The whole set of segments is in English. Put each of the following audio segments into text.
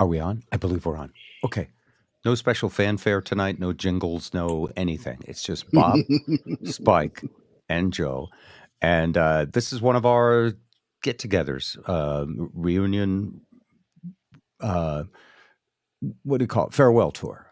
Are we on? I believe we're on. Okay. No special fanfare tonight, no jingles, no anything. It's just Bob, Spike, and Joe. And uh, this is one of our get togethers, uh, reunion, uh, what do you call it? Farewell tour.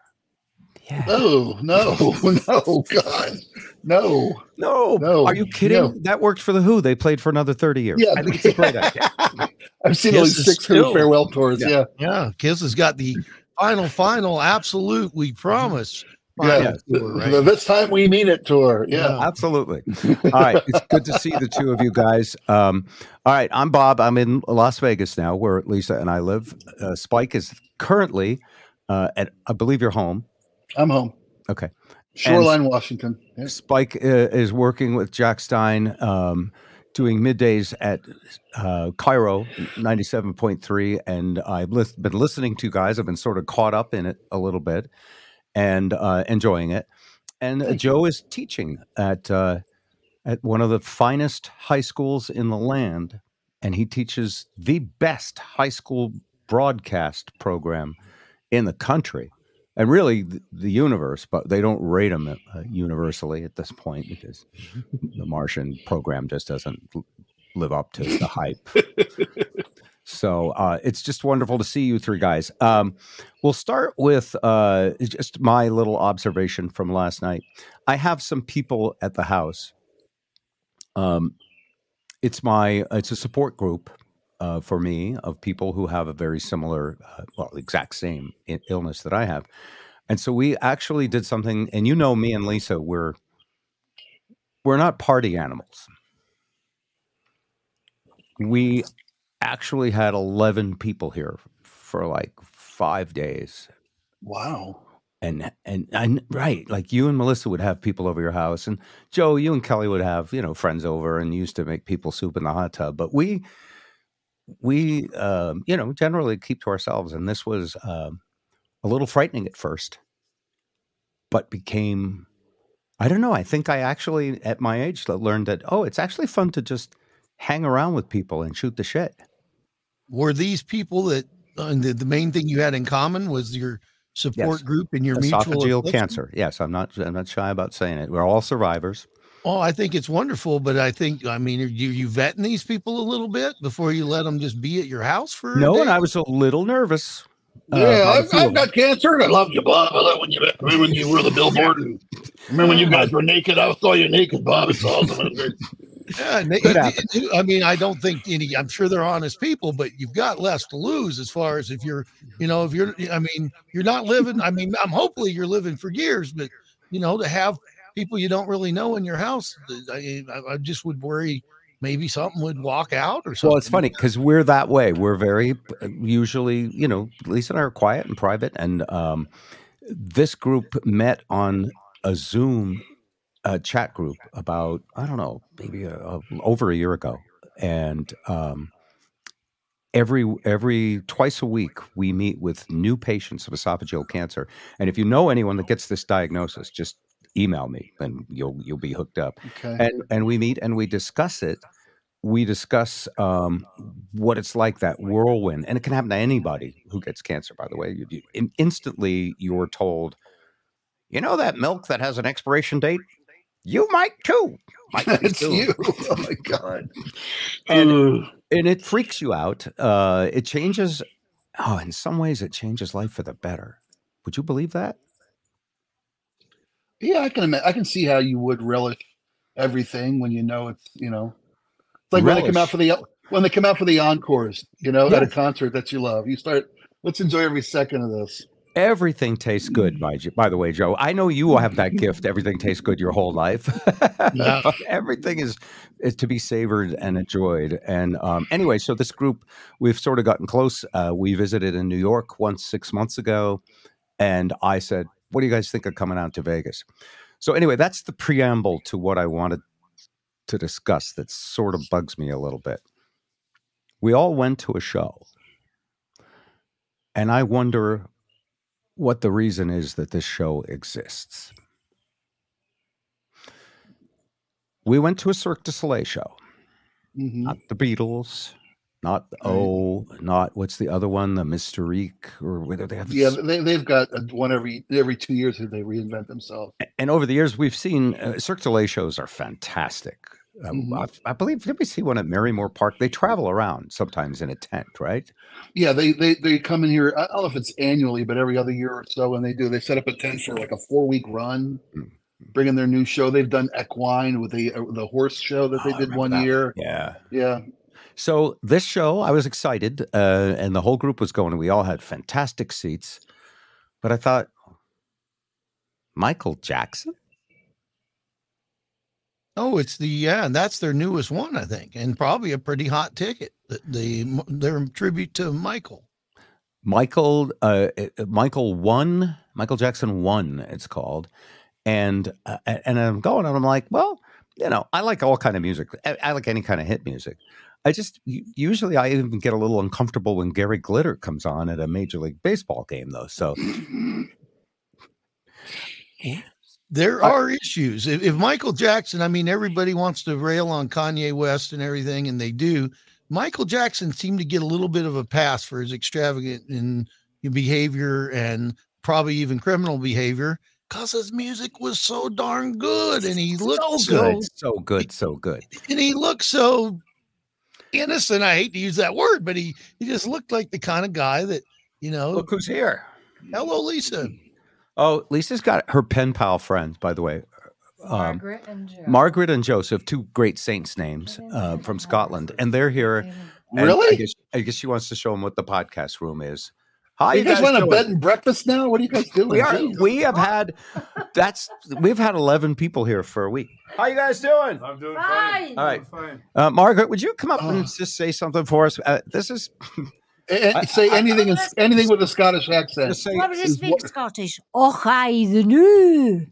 Yeah. No, no, no, God, no, no, no. Are you kidding? No. That worked for the Who. They played for another thirty years. Yeah, I think it's a great idea. I've seen at least six still, farewell tours. Yeah. yeah, yeah. Kiss has got the final, final, absolute. We promise. Yeah, tour, right? this time we mean it tour. Yeah, yeah absolutely. all right, it's good to see the two of you guys. Um, all right, I'm Bob. I'm in Las Vegas now, where Lisa and I live. Uh, Spike is currently uh, at, I believe, you're home. I'm home. Okay. Shoreline, and Washington. Yeah. Spike uh, is working with Jack Stein, um, doing middays at uh, KIRO 97.3. And I've li- been listening to guys. I've been sort of caught up in it a little bit and uh, enjoying it. And Joe is teaching at uh, at one of the finest high schools in the land. And he teaches the best high school broadcast program in the country and really the, universe, but they don't rate them uh, universally at this point because the Martian program just doesn't live up to the hype. so uh, it's just wonderful to see you three guys. Um, we'll start with uh, just my little observation from last night. I have some people at the house. Um, it's my it's a support group uh, for me of people who have a very similar, uh, well, exact same illness that I have. And so we actually did something, and you know, me and Lisa, we're we're not party animals. We actually had eleven people here for like five days. Wow. And, and and right, like you and Melissa would have people over your house, and Joe, you and Kelly would have you know friends over, and used to make people soup in the hot tub. But we we, uh, you know, generally keep to ourselves. And this was uh, a little frightening at first, but became, I don't know. I think I actually, at my age, learned that, oh, it's actually fun to just hang around with people and shoot the shit. Were these people that uh, the, the main thing you had in common was your support yes. group and your esophageal mutual cancer? Yes, I'm not. I'm not shy about saying it. We're all survivors. Oh, I think it's wonderful, but I think I mean, are you, you vetting these people a little bit before you let them just be at your house for? No, and I was a little nervous. Uh, yeah, uh, I've, I've, got cancer. I love you, Bob. I love when you remember when you were the billboard. And remember when you guys were naked? I saw you naked, Bob. It's awesome. yeah, I mean, I don't think any. I'm sure they're honest people, but you've got less to lose as far as if you're, you know, if you're. I mean, you're not living. I mean, I'm hopefully you're living for years, but you know, to have people you don't really know in your house. I, I just would worry maybe something would walk out or something. Well, it's funny because we're that way. We're very usually, you know, Lisa and I are quiet and private. And um, this group met on a Zoom uh, chat group about, I don't know, maybe a, a, over a year ago. And um, every every twice a week we meet with new patients of esophageal cancer and if you know anyone that gets this diagnosis just email me and you'll you'll be hooked up. Okay. And and we meet and we discuss it. We discuss um, what it's like that whirlwind, and it can happen to anybody who gets cancer. By the way, you, you, instantly you're told, you know that milk that has an expiration date. You might too. Might it's too. you. Oh my god. and and it freaks you out. Uh, it changes. Oh, in some ways, it changes life for the better. Would you believe that? Yeah, I can I can see how you would relish everything when you know it's you know it's like relish. when they come out for the when they come out for the encores, you know, yeah. at a concert that you love. You start let's enjoy every second of this. Everything tastes good, by, by the way, Joe. I know you will have that gift. Everything tastes good your whole life. yeah. Everything is is to be savored and enjoyed. And um, anyway, so this group we've sort of gotten close. Uh, we visited in New York once six months ago, and I said, what do you guys think of coming out to Vegas? So anyway, that's the preamble to what I wanted to discuss that sort of bugs me a little bit. We all went to a show. And I wonder what the reason is that this show exists. We went to a Cirque du Soleil show, mm-hmm. not the Beatles, not oh, not what's the other one? The Mysterique or whether they have yeah, they they've got one every every two years that they reinvent themselves. And over the years, we've seen uh, Cirque du Soleil shows are fantastic. mm-hmm. I, I, believe did we see one at Marymoor Park? They travel around sometimes in a tent, right? Yeah, they they they come in here. I don't know if it's annually, but every other year or so, and they do. They set up a tent for like a four week run. Mm-hmm bringing their new show. They've done Equine with the uh, the horse show that they oh, did one that. year. Yeah, yeah. So this show, I was excited, uh, and the whole group was going. And we all had fantastic seats, but I thought, Michael Jackson. Oh, it's the yeah, and that's their newest one, I think, and probably a pretty hot ticket. The, the their tribute to Michael. Michael, uh, Michael one, Michael Jackson one. It's called, and uh, and I'm going and I'm like, well, you know, I like all kind of music. I, I, like any kind of hit music. I just usually I even get a little uncomfortable when Gary Glitter comes on at a Major League Baseball game, though. So there are issues. If, if Michael Jackson, I mean, everybody wants to rail on Kanye West and everything, and they do. Michael Jackson seemed to get a little bit of a pass for his extravagant in behavior and probably even criminal behavior because his music was so darn good and he looked so good, so, so good, so good. And he looked so innocent. I hate to use that word, but he he just looked like the kind of guy that you know. Look who's here. Hello, Lisa. Oh, Lisa's got her pen pal friends, by the way. Um, Margaret and Joe. Margaret and Joseph, two great saints' names uh, from Scotland, and they're here. Really? I guess, I guess she wants to show them what the podcast room is. Hi, you, guys, guys want a bed and breakfast now? What are you guys doing? We are. We have had that's we've had eleven people here for a week. How you guys doing? I'm doing fine. fine. All right, fine. Uh, Margaret, would you come up and just say something for us? Uh, this is. I, say anything I, anything with a Scottish accent. Say, what does speak what, Scottish? Oh, hi, the new.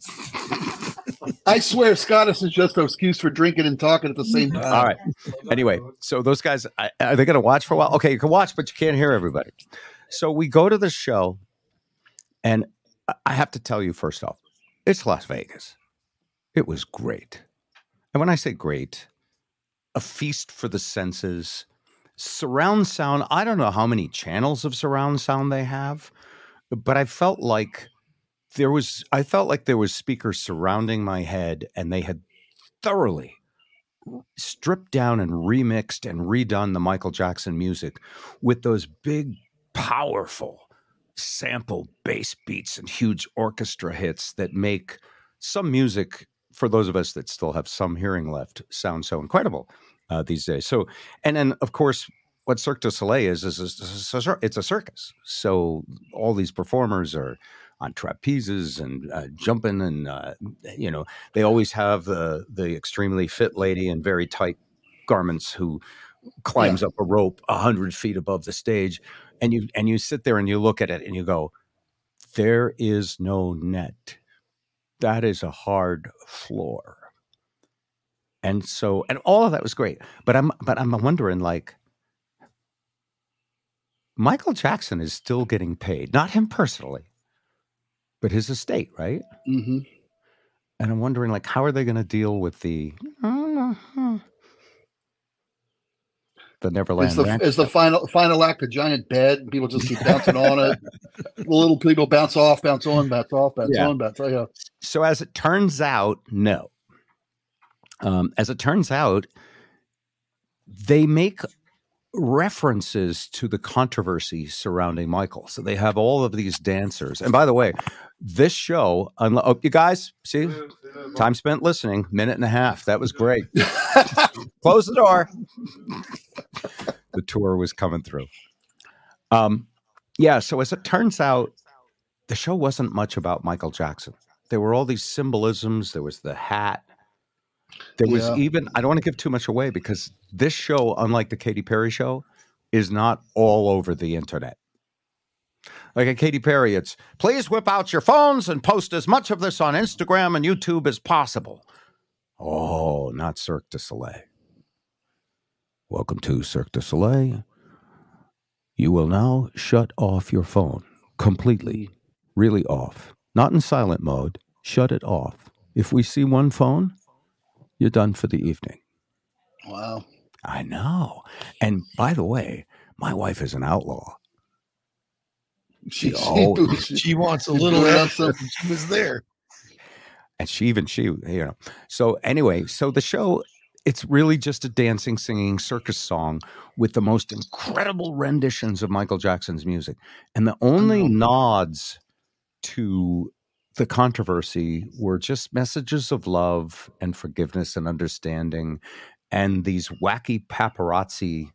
I swear, Scottish is just an excuse for drinking and talking at the same time. All right. Anyway, so those guys are they going to watch for a while? Okay, you can watch, but you can't hear everybody. So we go to the show, and I have to tell you first off, it's Las Vegas. It was great. And when I say great, a feast for the senses. Surround sound, I don't know how many channels of surround sound they have, but I felt like there was I felt like there was speakers surrounding my head and they had thoroughly stripped down and remixed and redone the Michael Jackson music with those big powerful sample bass beats and huge orchestra hits that make some music for those of us that still have some hearing left sound so incredible uh, these days. So, and then of course, what Cirque du Soleil is is, is, is it's a circus. So all these performers are on trapezes and uh, jumping, and uh, you know they always have the the extremely fit lady in very tight garments who climbs yeah. up a rope a hundred feet above the stage and you and you sit there and you look at it and you go there is no net. That is a hard floor. And so and all of that was great but i'm but i'm wondering like michael jackson is still getting paid not him personally but his estate right? Mm-hmm. and i'm wondering like how are they going to deal with the the Neverland. Is the, is the final final act a giant bed? People just keep bouncing on it. The little people bounce off, bounce on, bounce off, bounce yeah. on, bounce. Oh, yeah. So as it turns out, no. Um, as it turns out, they make references to the controversy surrounding Michael. So they have all of these dancers. And by the way, this show, unlo- oh, you guys see, time spent listening, minute and a half. That was great. Close the door. the tour was coming through. Um, yeah. So as it turns out, the show wasn't much about Michael Jackson. There were all these symbolisms. There was the hat. There was yeah. even I don't want to give too much away because this show, unlike the Katy Perry show, is not all over the internet. Like a Katy Perry, it's please whip out your phones and post as much of this on Instagram and YouTube as possible. Oh, not Cirque du Soleil. Welcome to Cirque du Soleil. You will now shut off your phone completely, really off. Not in silent mode, shut it off. If we see one phone, you're done for the evening. Wow. I know. And by the way, my wife is an outlaw. She, Oh. she, She wants a little blew it up extra. She was there. and she even she you know so anyway so the show it's really just a dancing singing circus song with the most incredible renditions of michael jackson's music and the only oh. nods to the controversy were just messages of love and forgiveness and understanding and these wacky paparazzi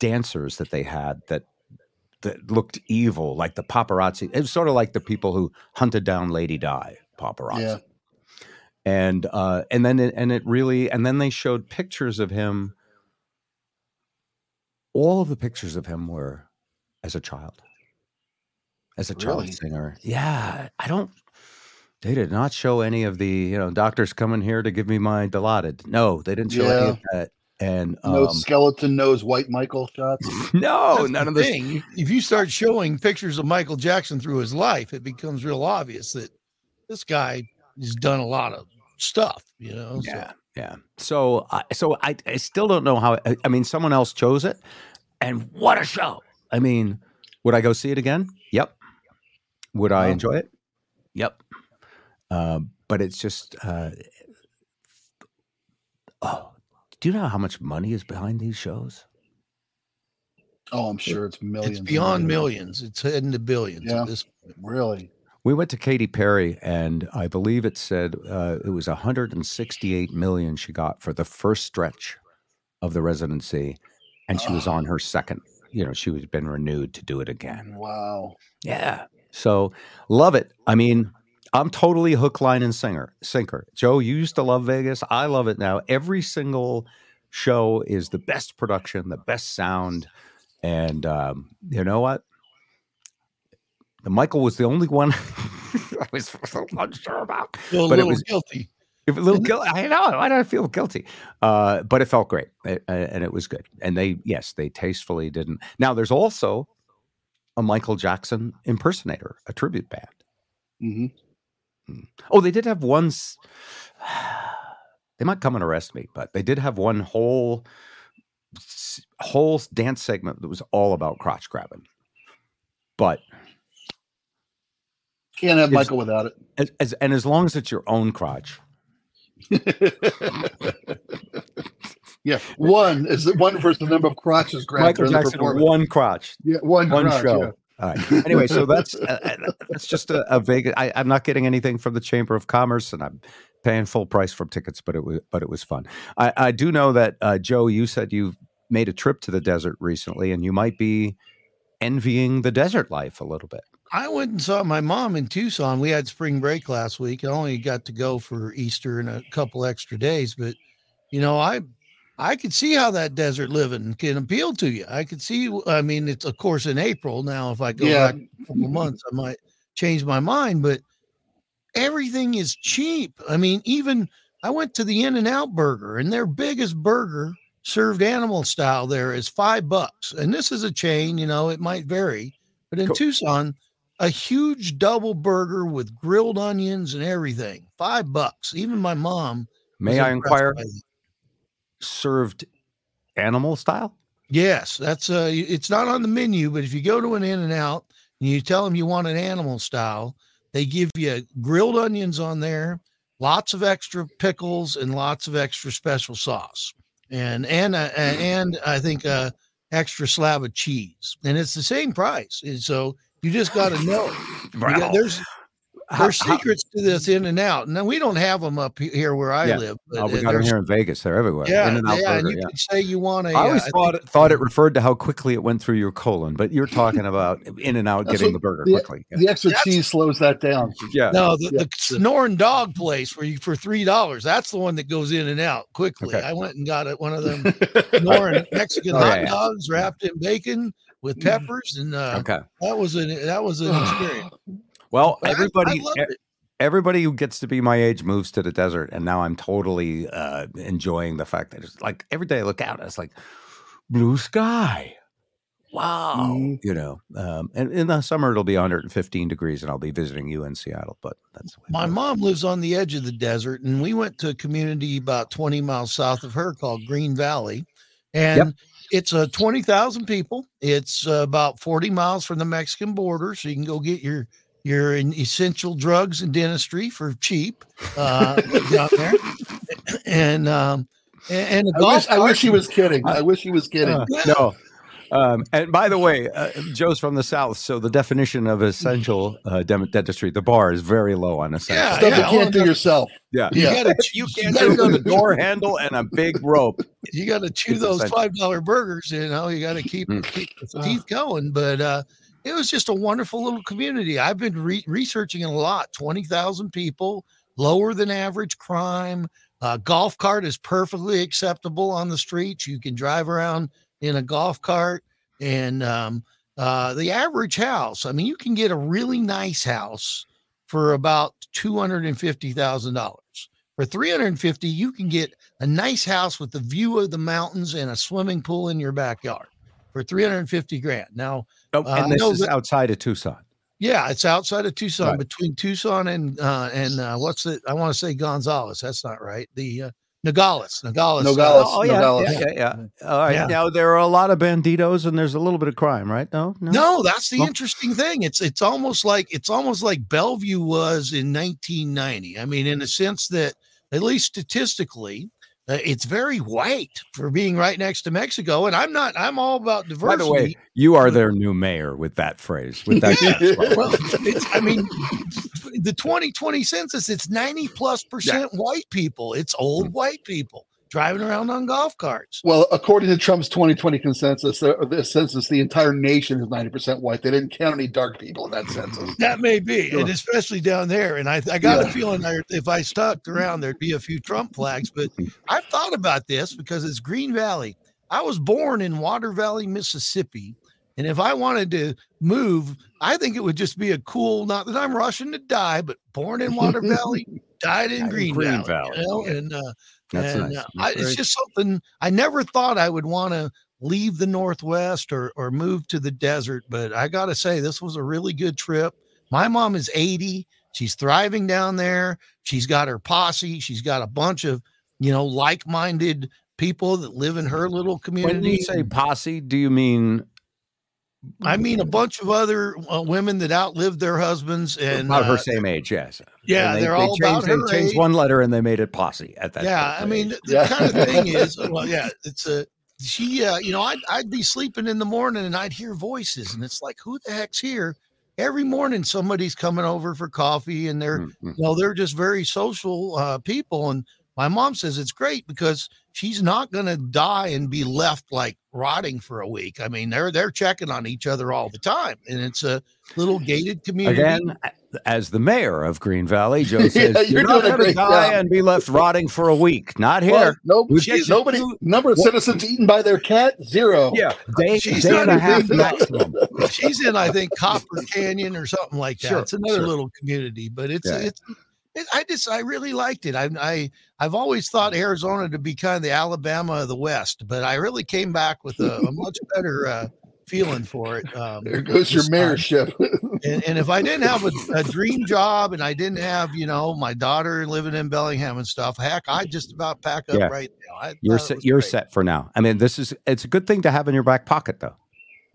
dancers that they had that that looked evil like the paparazzi it was sort of like the people who hunted down lady di paparazzi. Yeah. and uh and then it, and it really and then they showed pictures of him. All of the pictures of him were as a child. As a child Really? singer. Yeah i don't they did not show any of the you know doctors coming here to give me my dilaudid. No they didn't show any of that and No um, skeleton nose white Michael shots. no That's none the of this thing. If you start showing pictures of Michael Jackson through his life, it becomes real obvious that this guy has done a lot of stuff. You know. So- Yeah, yeah. So, I so I, I still don't know how. I, I mean, someone else chose it, and what a show! I mean, would I go see it again? Yep. Would I Wow. enjoy it? Yep. Um, but it's just, uh, oh, do you know how much money is behind these shows? Oh, I'm sure it's millions. It's beyond millions. millions. It's heading to billions Yeah. at this point. Really? We went to Katy Perry, and I believe it said uh, it was 168 million she got for the first stretch of the residency, and she was Ah. on her second. You know, she was been renewed to do it again. Wow. Yeah, so love it. I mean, I'm totally hook, line, and singer sinker. Joe, you used to love Vegas. I love it now. Every single show is the best production, the best sound, and um, you know what? The Michael was the only one I was so unsure about. Feel a But it was- guilty. If a little guilty, I know. I feel guilty? Uh, but it felt great, It- uh, and it was good. And they, yes, they tastefully didn't. Now, there's also a Michael Jackson impersonator, a tribute band. hmm Mm. Oh, they did have one. They might come and arrest me, but they did have one whole whole dance segment that was all about crotch grabbing. But Can't have Michael without as, as and as long as it's your own crotch, yeah, one is one versus the number of crotches grabbed Michael Jackson one crotch. Yeah, one, one crotch, show. Yeah. All right. Anyway, so that's uh, uh, that's just a, a Vegas. I, I'm not getting anything from the Chamber of Commerce, and I'm paying full price for tickets, but it was but it was fun. I, I do know that uh, Joe, you said you made a trip to the desert recently, and you might be envying the desert life a little bit. I went and saw my mom in Tucson. We had spring break last week. I only got to go for Easter and a couple extra days, but you know, I I could see how that desert living can appeal to you. I could see. I mean, it's of course in April now. If I go Yeah. back a couple months, I might change my mind. But everything is cheap. I mean, even I went to the In and Out Burger, and their biggest burger served animal style there is five bucks. And this is a chain. You know, it might vary, but in Cool. Tucson a huge double burger with grilled onions and everything. Five bucks. Even my mom. May I inquire? Served animal style? Yes, that's uh it's not on the menu, but if you go to an in and out and you tell them you want an animal style, they give you grilled onions on there, lots of extra pickles and lots of extra special sauce. And and uh, and I think uh extra slab of cheese. And it's the same price. And so you just got to know. You got- Wow. There's How- there's how- secrets to this in and out. Now we don't have them up here where I Yeah. live. oh, we got them here in Vegas. They're everywhere. Yeah, In-N-Out yeah, and you yeah. could say you want a. I always uh, thought think- it, thought it referred to how quickly it went through your colon, but you're talking about in and out getting the burger the- quickly. The extra That's- cheese slows that down. yeah. No, the, Yeah. the Sonoran dog place where you for three dollars. That's the one that goes in and out quickly. Okay. I went and got it, one of them Sonoran Mexican Oh, hot dogs wrapped in bacon with peppers, and uh, Okay. that was an that was an experience. Well, But I- I everybody, everybody who gets to be my age moves to the desert, and now I'm totally uh, enjoying the fact that it's like every day I look out, it's like blue sky. Wow, Mhm. you know, um, and in the summer it'll be 115 degrees, and I'll be visiting you in Seattle. But that's My mom lives on the edge of the desert, and we went to a community about 20 miles south of her called Green Valley. and Yep. it's uh, 20,000 people. It's uh, about 40 miles from the Mexican border, so you can go get your your in- essential drugs and dentistry for cheap uh, down there. And um, and, and a I golf wish, I wish he was kidding. I wish he was kidding. Uh, no. Um, and by the way, uh, Joe's from the South, so the definition of essential uh, dem- dentistry, the bar is very low on essential. Yeah, Stuff yeah, you can't well, do yourself. Yeah. you Yeah. gotta You can't you do gotta the door handle and a big rope. you got to chew It's those essential. five dollar burgers. You know, you got to keep, Mm. keep the teeth going. But uh, it was just a wonderful little community. I've been re- researching a lot. Twenty thousand people, lower than average crime. Uh, golf cart is perfectly acceptable on the streets. You can drive around in a golf cart, and um, uh, the average house. I mean, you can get a really nice house for about two hundred and fifty thousand dollars. For three hundred and fifty, you can get a nice house with the view of the mountains and a swimming pool in your backyard for 350 grand. Now, Oh, Uh, and this no, is but- outside of Tucson. yeah, it's outside of Tucson, Right. between Tucson and uh and uh what's it? I want to say Gonzales. That's not right. The uh, Nogales. Nogales. uh, Nogales. Oh, yeah, Nogales. yeah, yeah, yeah. All right. Yeah. Now there are a lot of banditos, and there's a little bit of crime, right? No, No, no that's the Well- interesting thing. It's it's almost like it's almost like Bellevue was in 1990. I mean, in the sense that at least statistically, Uh, it's very white for being right next to Mexico. And I'm not. I'm all about diversity. By the way, you are their new mayor with that phrase. With that, Yeah. well, it's, I mean, the 2020 census, it's 90 plus percent white people. It's old mm. white people driving around on golf carts. Well, according to Trump's 2020 consensus, the, the census, the entire nation is 90% white. They didn't count any dark people in that census. That may be, and especially down there. And I, I got a feeling there, if I stuck around, there'd be a few Trump flags. But I've thought about this because it's Green Valley. I was born in Water Valley, Mississippi. And if I wanted to move, I think it would just be a cool, not that I'm rushing to die, but born in Water Valley, died in Died in Green, Green Valley. Valley. You know? And, uh, That's and, nice. uh, I, very- it's just something I never thought I would want to leave the Northwest or, or move to the desert. But I got to say, this was a really good trip. My mom is 80. She's thriving down there. She's got her posse. She's got a bunch of, you know, like minded people that live in her little community. when you say posse, do you mean I mean, a bunch of other uh, women that outlived their husbands and about her uh, same age? Yes. yeah, And they, they're they all about changed, her They changed age. one letter and they made it posse at that. yeah, I mean, the Yeah. kind of thing is, well, yeah, it's a she. Uh, you know, I'd I'd be sleeping in the morning and I'd hear voices, and it's like, who the heck's here? Every morning, somebody's coming over for coffee, and they're Mm, mm. you know they're just very social uh, people. And my mom says it's great because she's not going to die and be left like rotting for a week. I mean, they're they're checking on each other all the time, and it's a little gated community. Again, as the mayor of Green Valley, Joe Yeah, says you're you're, not going to die job." and be left rotting for a week. Not here. Well, get Nobody, number of citizens eaten by their cat, zero. yeah, day, She's day and a half maximum. she's in i think copper canyon or something like that Sure, it's another sure. little community but it's Yeah. it's it, i just i really liked it I, I i've always thought arizona to be kind of the alabama of the west but i really came back with a, a much better uh feeling for it um There goes your this time. mayorship. and, and if i didn't have a, a dream job and i didn't have you know my daughter living in bellingham and stuff heck i'd just about pack up Yeah. right now I You're set, you're great. set for now. I mean, this is it's a good thing to have in your back pocket, though.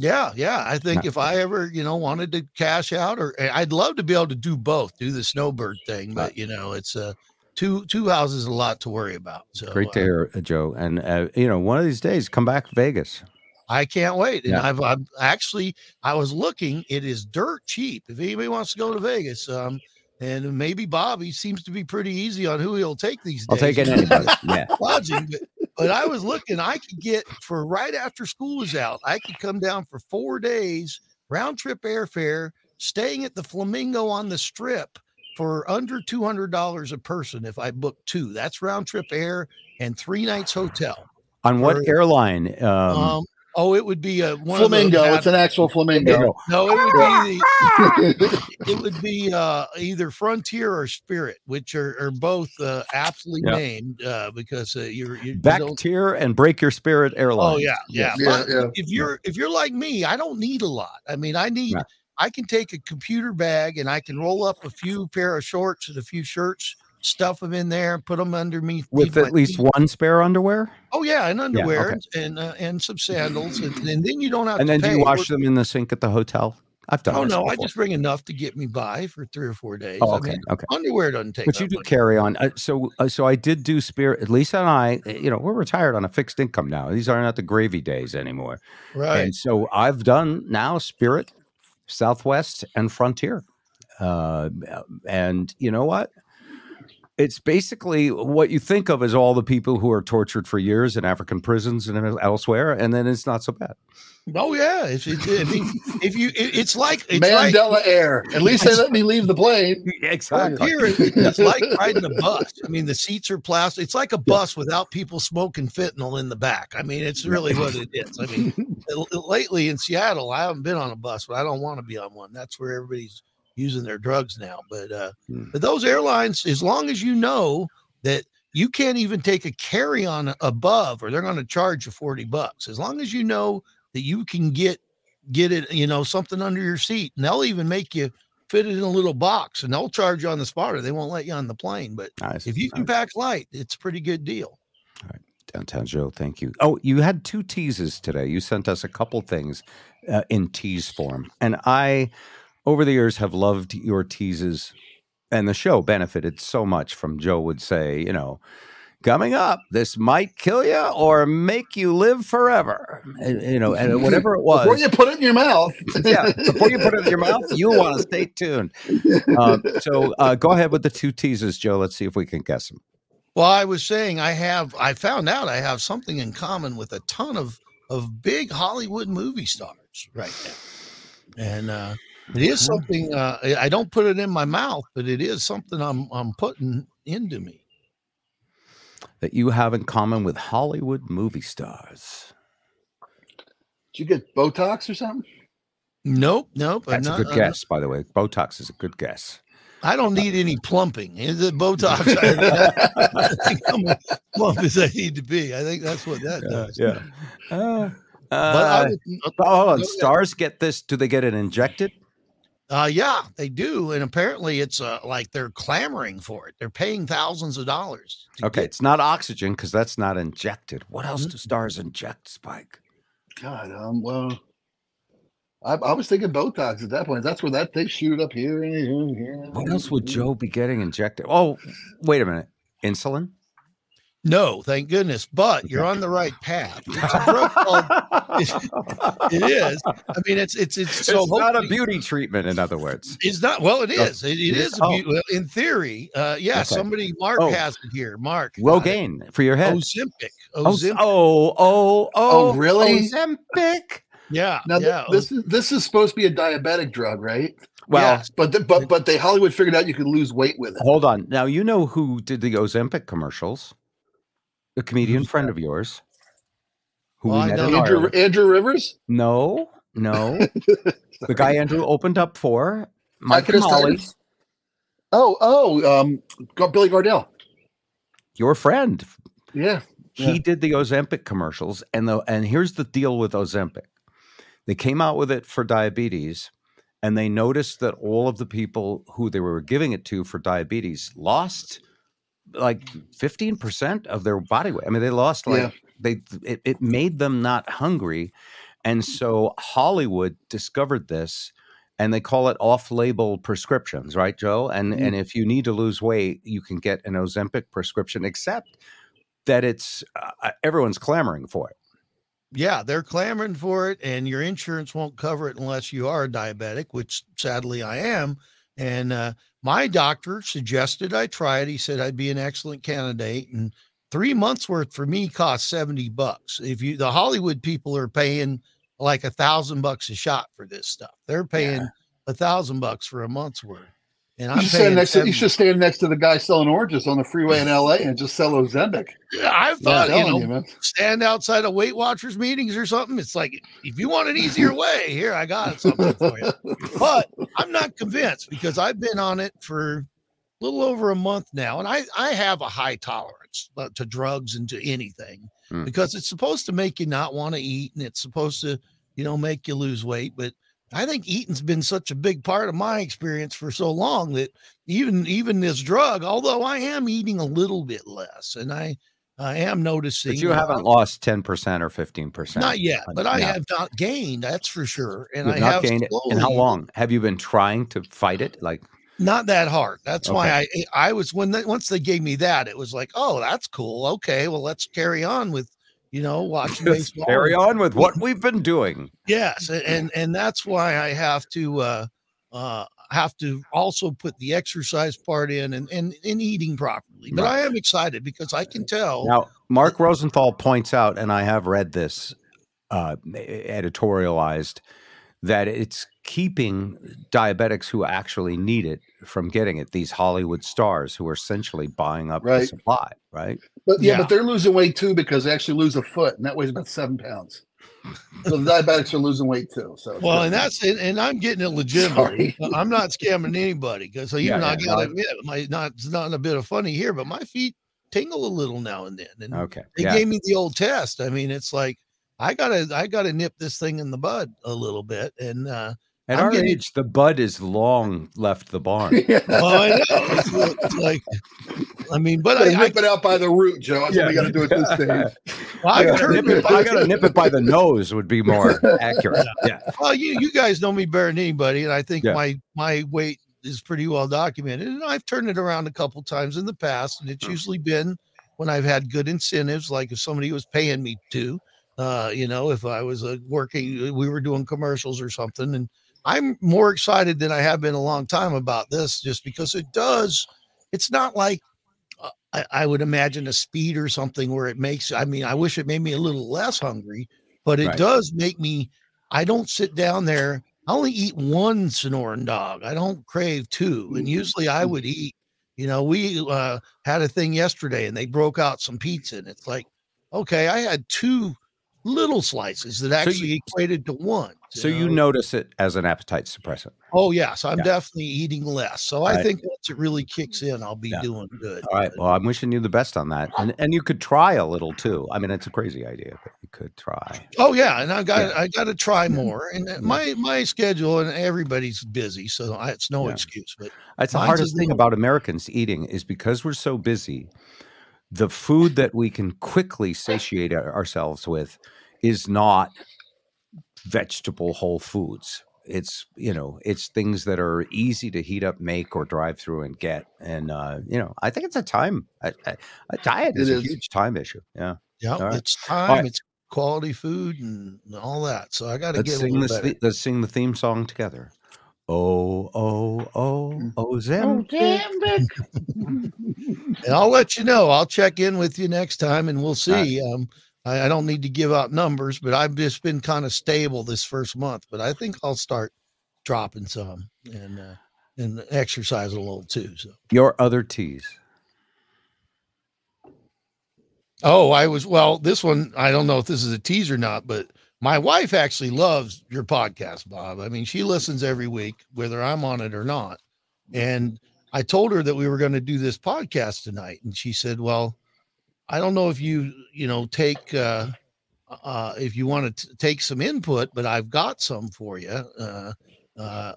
Yeah, yeah. I think if I ever, you know, wanted to cash out, or eh, I'd love to be able to do both, do the snowbird thing, but you know, it's uh, two two houses, a lot to worry about. So Great to uh, hear, uh, Joe. And uh, you know, one of these days, come back to Vegas. I can't wait. And Yeah. I've, I've actually, I was looking. It is dirt cheap. If anybody wants to go to Vegas, um, and maybe Bobby seems to be pretty easy on who he'll take these days. I'll take it anybody. Yeah. lodging, but, but I was looking, I could get for right after school is out, I could come down for four days, round trip airfare, staying at the Flamingo on the strip for under $200 a person if I book two. That's round trip air and three nights hotel. On what For- airline? Um, Um, oh, it would be a one flamingo. Of It's an actual flamingo. Flamingo. no, it would be the, it would be uh, either Frontier or Spirit, which are, are both uh, aptly Yeah. named uh, because uh, you're you, you back don't tier and break your spirit airline. Oh yeah, yeah. Yeah, But yeah. If you're if you're like me, I don't need a lot. I mean, I need Yeah. I can take a computer bag and I can roll up a few pair of shorts and a few shirts stuff them in there, put them underneath with at least feet. one spare underwear. Oh yeah, and underwear okay. and uh, and some sandals, and, and, then you don't have. And to then pay. do you wash them in the sink at the hotel? I've done. Oh no, I just bring enough to get me by for three or four days. Oh, I okay, mean, okay. underwear doesn't take. But you do much. carry on. Uh, so, uh, so I did do Spirit. Lisa and I, uh, you know, we're retired on a fixed income now. These are not the gravy days anymore. right? And so I've done now Spirit, Southwest, and Frontier. Uh, and you know what? It's basically what you think of as all the people who are tortured for years in African prisons and elsewhere, and then it's not so bad. Oh yeah, if, it, I mean, if you, it, it's like it's like Mandela Air. At least they let me leave the plane. Out here, it's like riding a bus. I mean, the seats are plastic. It's like a bus without people smoking fentanyl in the back. I mean, it's really what it is. I mean, lately in Seattle, I haven't been on a bus, but I don't want to be on one. That's where everybody's using their drugs now. But uh, Hmm. but those airlines, as long as you know that you can't even take a carry on above, or they're going to charge you forty bucks. As long as you know that you can get get it, you know, something under your seat, and they'll even make you fit it in a little box, and they'll charge you on the spot, or they won't let you on the plane. But Nice. if you can nice. pack light, it's a pretty good deal. All right. Downtown Joe, thank you. Oh, you had two teases today. You sent us a couple things uh, in tease form. And I, over the years, have loved your teases. And the show benefited so much from Joe would say, you know, coming up, this might kill you or make you live forever. And, you know, and whatever it was. Before you put it in your mouth. yeah, before you put it in your mouth, you want to stay tuned. Um, so uh, go ahead with the two teases, Joe. Let's see if we can guess them. Well, I was saying I have I found out I have something in common with a ton of of big Hollywood movie stars right now. And uh it is something uh I I don't put it in my mouth, but it is something I'm I'm putting into me. That you have in common with Hollywood movie stars. Did you get Botox or something? Nope, nope. I'm That's a good I'm not- guess, by the way. Botox is a good guess. I don't need any plumping. Is it Botox? I, I think I'm as plump as I need to be. I think that's what that does. yeah. Uh, But I uh, oh, hold on. ahead. Stars get this. Do they get it injected? Uh, yeah, they do, and apparently it's uh, like they're clamoring for it. They're paying thousands of dollars. Okay, get- it's not oxygen because that's not injected. What else Mm-hmm. do stars inject, Spike? God, um, well, I, I was thinking Botox at that point. That's where that they shoot up here here. and here. What else would Joe be getting injected? Oh, wait a minute. Insulin? No, thank goodness. But you're on the right path. It's a drug it is. I mean, it's it's it's so it's not a beauty treatment, in other words. It's not. Well, it is. It, it It is. is? A Oh. beau- in theory, uh, yeah. Okay. Somebody, Mark Oh. has it here. Mark uh, Rogaine for your head. Ozempic. Oh, Ozempic. oh, oh, oh, Oh, really? Ozempic. yeah. Now th- yeah. this is this is supposed to be a diabetic drug, right? Well, Yes. But the, but but they Hollywood figured out you could lose weight with it. hold on. Now you know who did the Ozempic commercials? A comedian friend of yours. Who Well, I we met know in Andrew Ireland. Andrew Rivers. No, no. the guy Andrew opened up for, Mike and Molly, Oh oh um, got Billy Gardell. your friend. Yeah. He Yeah. did the Ozempic commercials, and the and here's the deal with Ozempic. They came out with it for diabetes, and they noticed that all of the people who they were giving it to for diabetes lost like 15% of their body weight. I mean, they lost like Yeah. they it, it made them not hungry. And so Hollywood discovered this and they call it off-label prescriptions, right, Joe? And Mhm. and if you need to lose weight, you can get an Ozempic prescription, except that it's uh, everyone's clamoring for it. Yeah, they're clamoring for it, and your insurance won't cover it unless you are a diabetic, which sadly I am. And uh, my doctor suggested I try it. He said I'd be an excellent candidate, and three months worth for me cost seventy bucks. If you, the Hollywood people are paying like a thousand bucks a shot for this stuff. They're paying a thousand bucks for a month's worth, and You I'm should, stand next to, you should stand next to the guy selling oranges on the freeway in LA and just sell Ozempic. I I'm thought you know you, man. stand outside of Weight Watchers meetings or something. It's like if you want an easier way, here I got something for you. But I'm not convinced because I've been on it for a little over a month now, and I I have a high tolerance uh, to drugs and to anything Hmm. because it's supposed to make you not want to eat, and it's supposed to you know make you lose weight. But I think eating's been such a big part of my experience for so long that even even this drug, although I am eating a little bit less, and I I am noticing. But you haven't lost ten percent or fifteen percent. Not yet, but I have not gained. That's for sure. And You've I not have gained it. And how long have you been trying to fight it? Like not that hard. That's why I I was when they, once they gave me that, it was like, oh, that's cool. Okay, well, let's carry on with you know watching just baseball. carry on with what we've been doing. Yes, and and that's why I have to uh uh have to also put the exercise part in and and, and eating properly. But I am excited because I can tell. Now, Mark Rosenthal points out, and I have read this uh, editorialized, that it's keeping diabetics who actually need it from getting it. These Hollywood stars who are essentially buying up the supply, right? But yeah, Yeah. but they're losing weight too because they actually lose a foot, and that weighs about seven pounds. So the diabetics are losing weight too. So Well, and that's and, and I'm getting it legitimately. I'm not scamming anybody because even Yeah, I yeah, gotta no. admit, my not it's not a bit of funny here, but my feet tingle a little now and then. And Okay. they Yeah. gave me the old test. I mean, it's like I gotta I gotta nip this thing in the bud a little bit. And uh At I'm our getting- age, the bud is long left the barn. yeah. well, I know it's, it's like I mean, but Gotta I, I nip it out by the root, Joe. That's what we got to do at this stage. I've I turned gotta, nip it, I gotta nip it by the nose would be more accurate. Yeah. well, you you guys know me better than anybody, and I think Yeah. my my weight is pretty well documented. And I've turned it around a couple times in the past, and it's Hmm. usually been when I've had good incentives, like if somebody was paying me to, uh, you know, if I was uh, working, we were doing commercials or something, and I'm more excited than I have been a long time about this, just because it does. It's not like uh, I, I would imagine a speed or something where it makes. I mean, I wish it made me a little less hungry, but it Right. does make me. I don't sit down there. I only eat one Sonoran dog. I don't crave two, and usually I would eat. You know, we uh, had a thing yesterday, and they broke out some pizza, and it's like, okay, I had two little slices that So actually you- equated to one. So you notice it as an appetite suppressant. Oh yes, I'm Yeah. definitely eating less. So I Right. think once it really kicks in, I'll be Yeah. doing good. All right. Well, I'm wishing you the best on that, and and you could try a little too. I mean, it's a crazy idea, but you could try. Oh yeah, and I got. I got to try more. And uh, my my schedule and everybody's busy, so I, it's no excuse. But it's the hardest thing about Americans eating is because we're so busy. The food that we can quickly satiate ourselves with is not vegetable whole foods. It's you know it's things that are easy to heat up, make, or drive through and get. And uh, you know I think it's a time a, a, a diet It is a huge time issue. Yeah. yeah, right. it's time. right. It's quality food and all that. So I got to Let's get a sing little this. The, let's sing the theme song together. Oh oh oh oh Zem. and I'll let you know. I'll check in with you next time, and we'll see. Um, I, I don't need to give out numbers, but I've just been kind of stable this first month. But I think I'll start dropping some and uh, and exercise a little too. So. Your other tease. Oh, I was well. This one, I don't know if this is a tease or not, but my wife actually loves your podcast, Bob. I mean, she listens every week, whether I'm on it or not. And I told her that we were going to do this podcast tonight, and she said, "Well, I don't know if you, you know, take uh, uh, if you want to take some input, but I've got some for you. Uh, uh,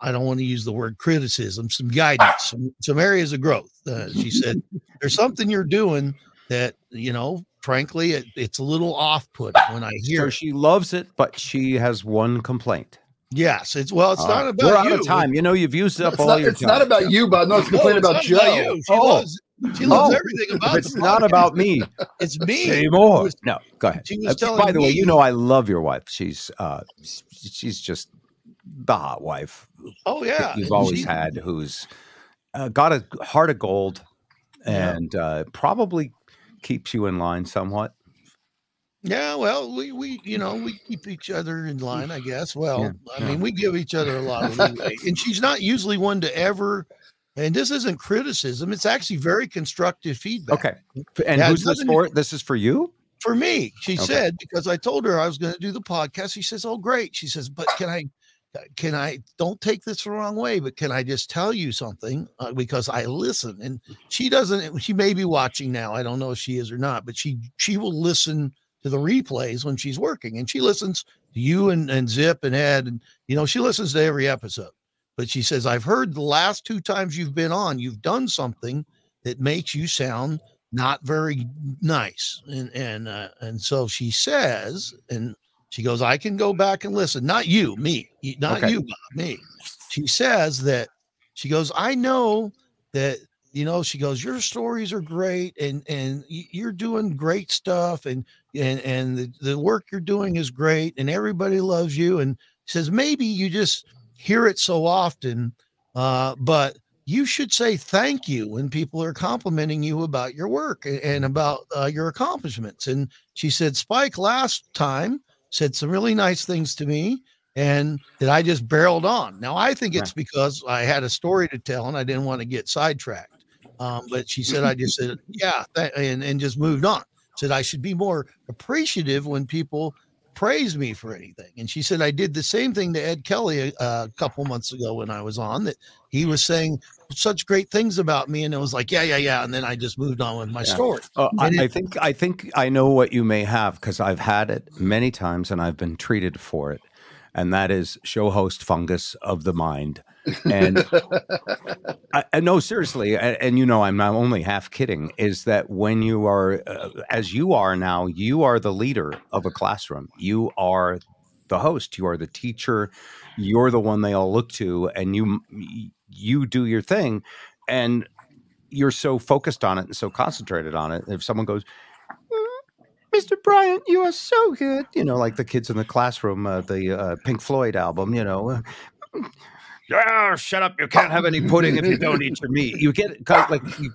I don't want to use the word criticism, some guidance, some, some areas of growth." Uh, she said, "There's something you're doing." that you know frankly it, it's a little off-putting when i hear So she loves it, but she has one complaint. yes it's well it's All not about We're out you of time. You know, you've used up It's, all not, your it's time. not about you, but no, it's No, complaining it's about Joe. you. She Oh. loves she loves Oh. everything about it. It's not podcast. about me. it's me Say more. was- No, go ahead. she was Uh, telling by the way, you know I love your wife. She's uh, she's just the hot wife oh yeah you've always she- had, who's uh, got a heart of gold, Yeah. and uh, probably keeps you in line somewhat. yeah well we we you know we keep each other in line i guess well Yeah, i yeah. mean we give each other a lot of leeway and she's not usually one to ever and this isn't criticism it's actually very constructive feedback Okay, and Yeah, who's this for? This is for you. for me she Okay. said because i told her i was going to do the podcast she says oh great she says but can i can i don't take this the wrong way but can i just tell you something uh, because i listen and she doesn't she may be watching now i don't know if she is or not but she she will listen to the replays when she's working, and she listens to you and, and Zip and Ed, and you know she listens to every episode. But she says, "I've heard the last two times you've been on, you've done something that makes you sound not very nice," and and uh, and so she says, and she goes, "I can go back and listen. Not you, me, not Okay. you, Bob, me." She says that she goes, "I know that." you know she goes your stories are great and and you're doing great stuff and and and the, the work you're doing is great and everybody loves you and says maybe you just hear it so often uh but you should say thank you when people are complimenting you about your work and about uh, your accomplishments and she said spike last time said some really nice things to me and that I just barreled on. Now I think it's because I had a story to tell and I didn't want to get sidetracked. Um, but she said I just said yeah, and and just moved on. Said I should be more appreciative when people praise me for anything. And she said I did the same thing to Ed Kelly a, a couple months ago when I was on that he was saying such great things about me, and it was like yeah, yeah, yeah, and then I just moved on with my Yeah. story. Uh, I, And I think I think I know what you may have because I've had it many times and I've been treated for it, and that is show host fungus of the mind. And I, I no, seriously, and, and you know I'm not only half kidding. Is that when you are, uh, as you are now, you are the leader of a classroom. You are the host. You are the teacher. You're the one they all look to, and you you do your thing, and you're so focused on it and so concentrated on it. If someone goes, "Mm, Mr. Bryant, you are so good, you know, like the kids in the classroom, uh, the uh, Pink Floyd album, you know. Shut up! You can't have any pudding if you don't eat your meat. You get kind of like, you,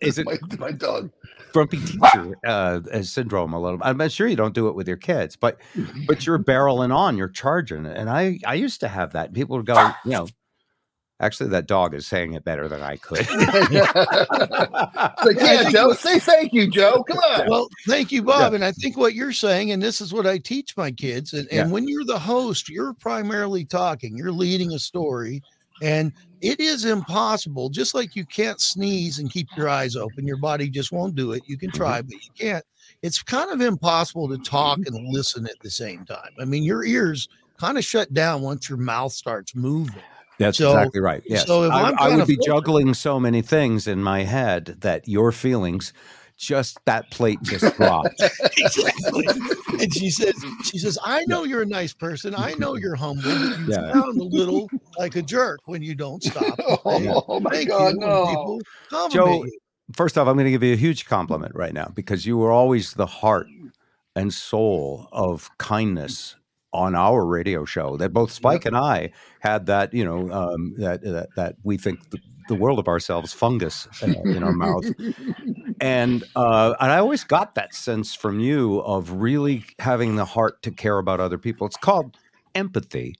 is it my, my dog. grumpy teacher uh, syndrome a little? Bit. I'm sure you don't do it with your kids, but but you're barreling on, you're charging, and I I used to have that. People would go, you know, actually that dog is saying it better than I could. Like, yeah, Joe, say thank you, Joe. Come on. Well, thank you, Bob. And I think what you're saying, and this is what I teach my kids, and, and Yeah. when you're the host, you're primarily talking, you're leading a story, and it is impossible, just like you can't sneeze and keep your eyes open, your body just won't do it. You can mm-hmm. try, but you can't. It's kind of impossible to talk and listen at the same time. I mean, your ears kind of shut down once your mouth starts moving. That's So- exactly right. Yes. so if I, I'm I would be focused- juggling so many things in my head that your feelings, just that plate just dropped. exactly. And she says, she says, I know you're a nice person. I know you're humble, but you Yeah. sound a little like a jerk when you don't stop. to say Oh, my God, no. people Joe, you. First off, I'm going to give you a huge compliment right now because you were always the heart and soul of kindness on our radio show. That both Spike and I had that, you know, um, that, that that we think the, the world of ourselves fungus uh, in our mouth. and uh, and I always got that sense from you of really having the heart to care about other people. It's called empathy,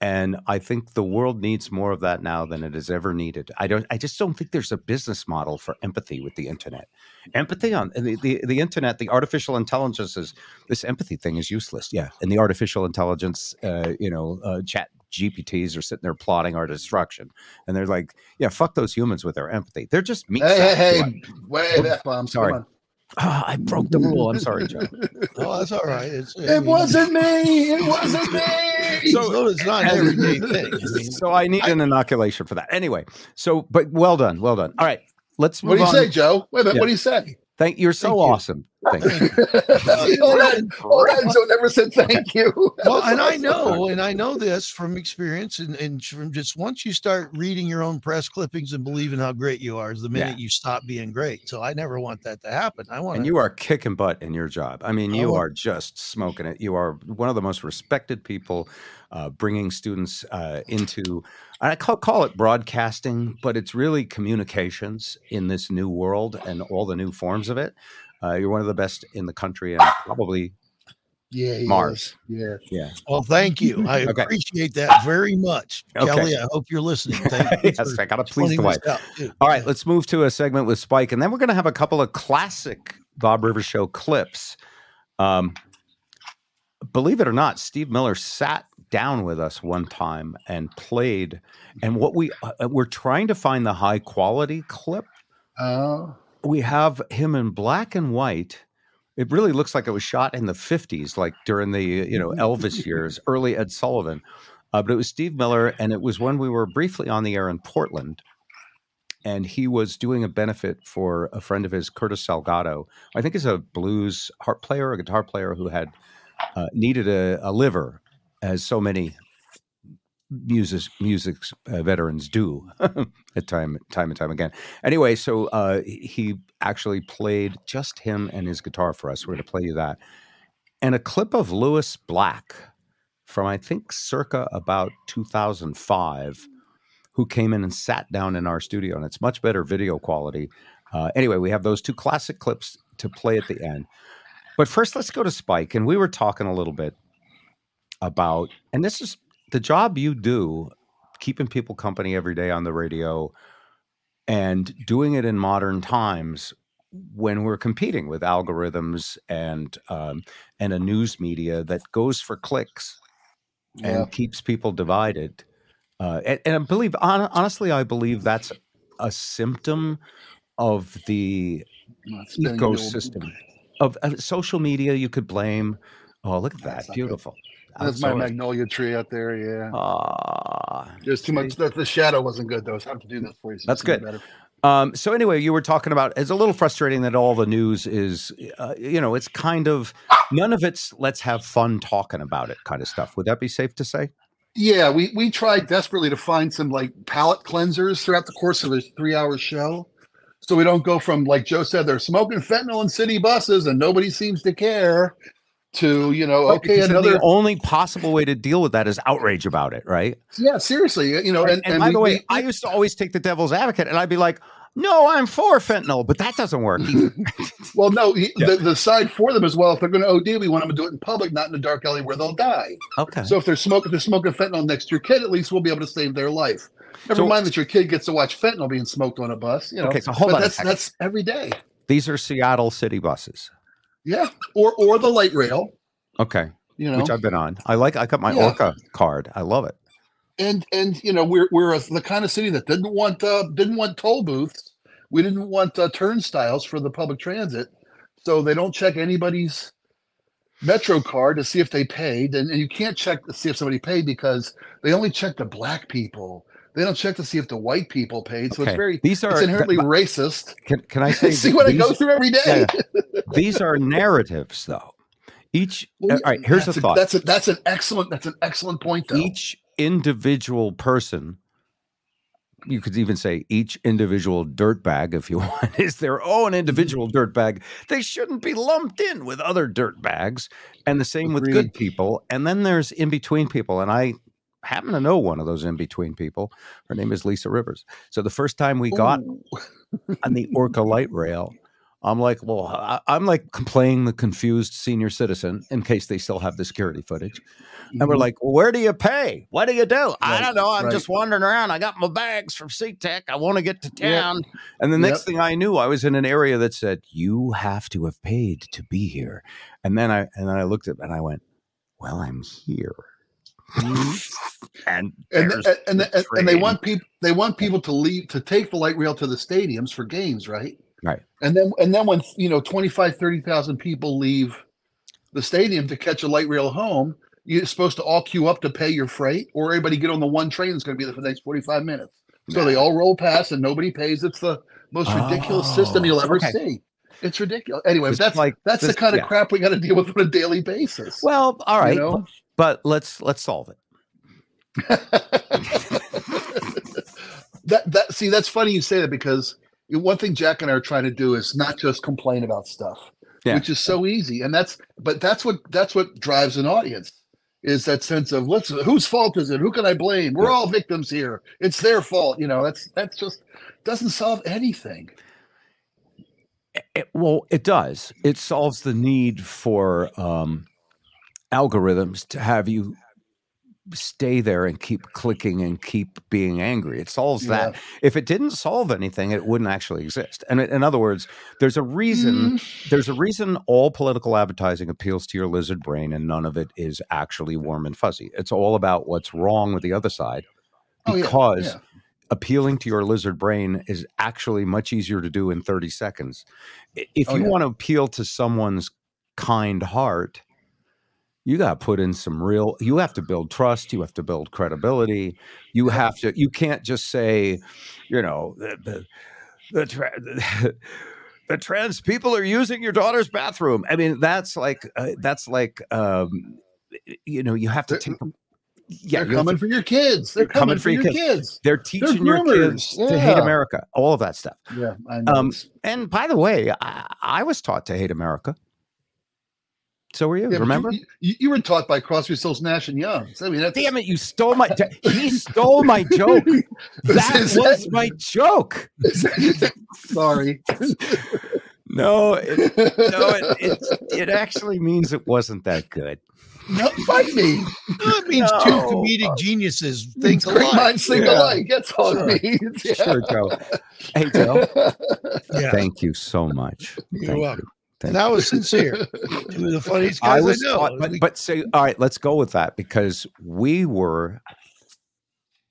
and I think the world needs more of that now than it has ever needed. I don't. I just don't think there's a business model for empathy with the internet. Empathy on the the, the internet, the artificial intelligence is this empathy thing is useless. Yeah, and the artificial intelligence, uh, you know, uh, chat GPTs are sitting there plotting our destruction, and they're like, yeah, fuck those humans with their empathy. They're just meat. Hey, hey, hey, way that bomb. Sorry. Come on. Ah, I broke the rule. I'm sorry, Joe. Oh, that's all right. It's, I It mean, wasn't me. It wasn't me. So- so it's not an everyday thing. I mean, so I need an inoculation for that. Anyway, so but well done, well done. All right, let's what do you on. say, Joe? Wait a minute. Yeah. What do you say? Thank you're so Thank you. awesome. Thank you. all that, all that, Joe never said thank you. well, and I know, and I know this from experience, and, and from just once you start reading your own press clippings and believing how great you are, is the minute you stop being great. So I never want that to happen. I want And you are kicking butt in your job. I mean, you Oh. are just smoking it. You are one of the most respected people, uh, bringing students uh, into. I call, call it broadcasting, but it's really communications in this new world and all the new forms of it. Uh, you're one of the best in the country, and probably Yeah, Mars. is. Yeah. yeah. Well, thank you. I Okay. appreciate that very much, Okay. Kelly. I hope you're listening. Thank you. yes, I got to please the wife. this out, too. All right, let's move to a segment with Spike, and then we're going to have a couple of classic Bob Rivers Show clips. Um, believe it or not, Steve Miller sat down with us one time and played. And what we uh, we're trying to find the high quality clip. Oh. We have him in black and white. it really looks like it was shot in the 50s, like during the you know Elvis years, early Ed Sullivan. Uh, but it was Steve Miller, and it was when we were briefly on the air in Portland, and he was doing a benefit for a friend of his, Curtis Salgado. I think he's a blues harp player, a guitar player who had uh, needed a, a liver, as so many music music uh, veterans do at time time and time again. Anyway, so uh, he actually played just him and his guitar for us. We're going to play you that, and a clip of Lewis Black from I think circa about 2005, who came in and sat down in our studio, and it's much better video quality. Uh, anyway, we have those two classic clips to play at the end. But first, let's go to Spike, and we were talking a little bit about, and this is the job you do keeping people company every day on the radio and doing it in modern times when we're competing with algorithms and um, and a news media that goes for clicks and keeps people divided uh, and, and I believe hon- honestly I believe that's a symptom of the ecosystem of, of social media you could blame oh look at that good. beautiful That's my magnolia tree out there. Yeah. Ah, There's too much. The, the shadow wasn't good though. So I have to do this for you. so That's good. better. Um, so anyway, you were talking about it's a little frustrating that all the news is, uh, you know, it's kind of none of it's let's have fun talking about it kind of stuff. Would that be safe to say? Yeah, we we tried desperately to find some like palate cleansers throughout the course of a three-hour show, so we don't go from like Joe said, they're smoking fentanyl in city buses and nobody seems to care, to you know, okay, Because another The only possible way to deal with that is outrage about it, right? yeah, seriously, you know, and, And, and, by we- the way, we- I used to always take the devil's advocate, and I'd be like, "No, I'm for fentanyl," but that doesn't work. well, no, he, Yeah. the, the side for them as well. If they're going to OD, we want them to do it in public, not in a dark alley where they'll die. okay. So if they're smoking, if they're smoking fentanyl next to your kid, at least we'll be able to save their life. Never So- mind that your kid gets to watch fentanyl being smoked on a bus. You know, Okay, so hold but on that's that's every day. These are Seattle city buses. Yeah, or or the light rail. Okay, You know, which I've been on. I like. I got my Yeah. Orca card. I love it. and and you know we're we're a, the kind of city that didn't want uh, didn't want toll booths. We didn't want uh, turnstiles for the public transit, so they don't check anybody's Metro card to see if they paid, and, and you can't check to see if somebody paid because they only check the black people. They don't check to see if the white people paid. So Okay. it's very These are it's inherently th- racist. Can, can I say see what I go through every day. Yeah, these are narratives, though. Each Well, all right. Here's the a, thought. That's a, that's an excellent that's an excellent point though. each individual person. You could even say each individual dirtbag, if you want, is their own individual mm-hmm. dirtbag. They shouldn't be lumped in with other dirtbags. And the same with good people. And then there's in between people. And I happen to know one of those in between people. Her name is Lisa Rivers. So the first time we got on the Orca light rail. I'm like, well, I, I'm like playing the confused senior citizen in case they still have the security footage. And we're Mhm. like, well, where do you pay? What do you do? I don't know. I'm right. just wandering around. I got my bags from SeaTac. I want to get to town. And the next Yep. thing I knew, I was in an area that said, you have to have paid to be here. And then I and then I looked at it and I went, well, I'm here. and and and, and, the and, and they want people they want people to leave to take the light rail to the stadiums for games right Right. and then and then when you know 25 30,000 people leave the stadium to catch a light rail home you're supposed to all queue up to pay your freight or everybody get on the one train that's going to be there for the next 45 minutes so they all roll past and nobody pays it's the most ridiculous system Oh, you'll ever oh, okay. see it's ridiculous anyway It's that's like that's the this- kind of yeah. crap we got to deal with on a daily basis Well, all right. you know? but, but let's let's solve it. That that see that's funny you say that because one thing Jack and I are trying to do is not just complain about stuff, Yeah. which is so easy, and that's but that's what that's what drives an audience is that sense of let's whose fault is it? Who can I blame? We're Yeah. all victims here. It's their fault. You know that's that's just doesn't solve anything. It- well, it does. It solves the need for um, algorithms to have you stay there and keep clicking and keep being angry. It solves that. If it didn't solve anything, it wouldn't actually exist. And in other words, there's a reason. Mm, There's a reason all political advertising appeals to your lizard brain, and none of it is actually warm and fuzzy. It's all about what's wrong with the other side, Oh, yeah, because yeah. appealing to your lizard brain is actually much easier to do in 30 seconds. If Oh, you yeah. want to appeal to someone's kind heart, you got to put in some real you have to build trust you have to build credibility you have to you can't just say you know the the, the, tra- the trans people are using your daughter's bathroom i mean that's like uh, that's like um you know you have to take yeah, they're coming to, for your kids. They're, coming, coming, for, your kids. kids. They're teaching they're your kids yeah. to hate America. All of that stuff. Yeah. Um, and by the way, I, I was taught to hate America. So were you? Yeah, remember? You, you, you, were taught by Crosby, Stills, Nash, and Young. I mean, that's... damn it! You stole my. he stole my joke. That was that... my joke. Sorry. no, it, no, it, it, it actually means it wasn't that good. No, fight me. That means no. two comedic geniuses think alike. Minds think yeah. alike. That's all sure. it means. Yeah. Sure, Joe. Hey, Joe. yeah. Thank you so much. You're Thank welcome. You. Thank and I was sincere. Two of the funniest guys I, was, I know. But, but say, all right, let's go with that because we were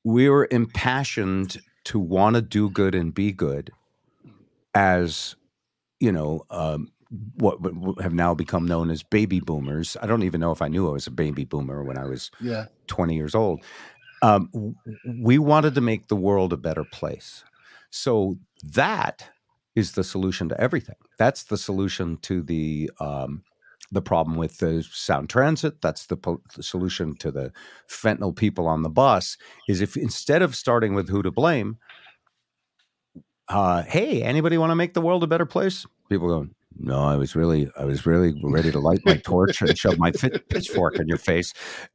we were impassioned to want to do good and be good as you know um, what have now become known as baby boomers. I don't even know if I knew I was a baby boomer when I was yeah. 20 years old. Um, we wanted to make the world a better place. So that is the solution to everything. That's the solution to the um, the problem with the sound transit. That's the, po- the, solution to the fentanyl people on the bus. Is if instead of starting with who to blame, uh, hey, anybody want to make the world a better place? People go, no, I was really, I was really ready to light my torch and shove my fit, pitchfork in your face.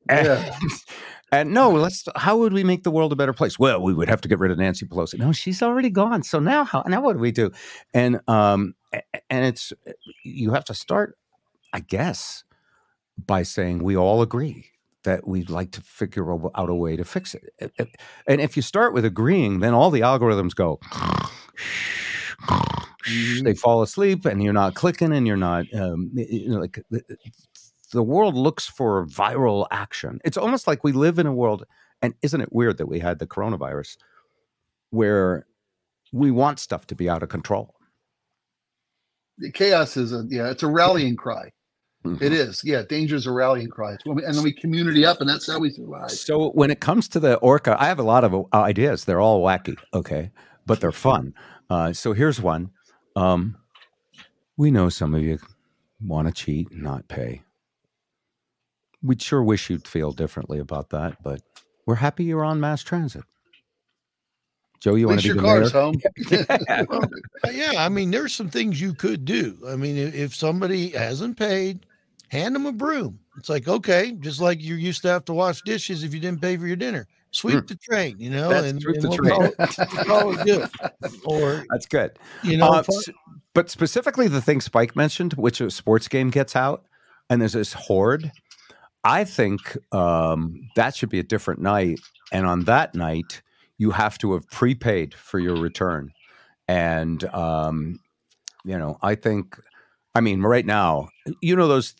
And, yeah. And no, let's. How would we make the world a better place? Well, we would have to get rid of Nancy Pelosi. No, she's already gone. So now, how? Now what do we do? And um, and it's you have to start, I guess, by saying we all agree that we'd like to figure out a way to fix it. And if you start with agreeing, then all the algorithms go mm-hmm. they fall asleep and you're not clicking and you're not um, you know, like the, world looks for viral action. It's almost like we live in a world, and isn't it weird that we had the coronavirus where we want stuff to be out of control? The chaos is a yeah, it's a rallying cry. Mm-hmm. It is, yeah. Danger is a rallying cry, and then we community up, and that's how we survive. So when it comes to the orca, I have a lot of uh, ideas. They're all wacky, okay, but they're fun. Uh, so here's one: um, we know some of you want to cheat and not pay. We'd sure wish you'd feel differently about that, but we're happy you're on mass transit. Joe, you want to be your car's home? yeah. Well, yeah, I mean, there's some things you could do. I mean, if somebody hasn't paid, hand them a broom. It's like okay, just like you used to have to wash dishes if you didn't pay for your dinner sweep mm. the train, you know, that's and, sweep and the train. Call it, call it good. Or that's good. You know, uh, but specifically the thing Spike mentioned, which a sports game gets out, and there's this horde. I think um, that should be a different night, and on that night, you have to have prepaid for your return, and um, you know, I think. I mean, right now, you know those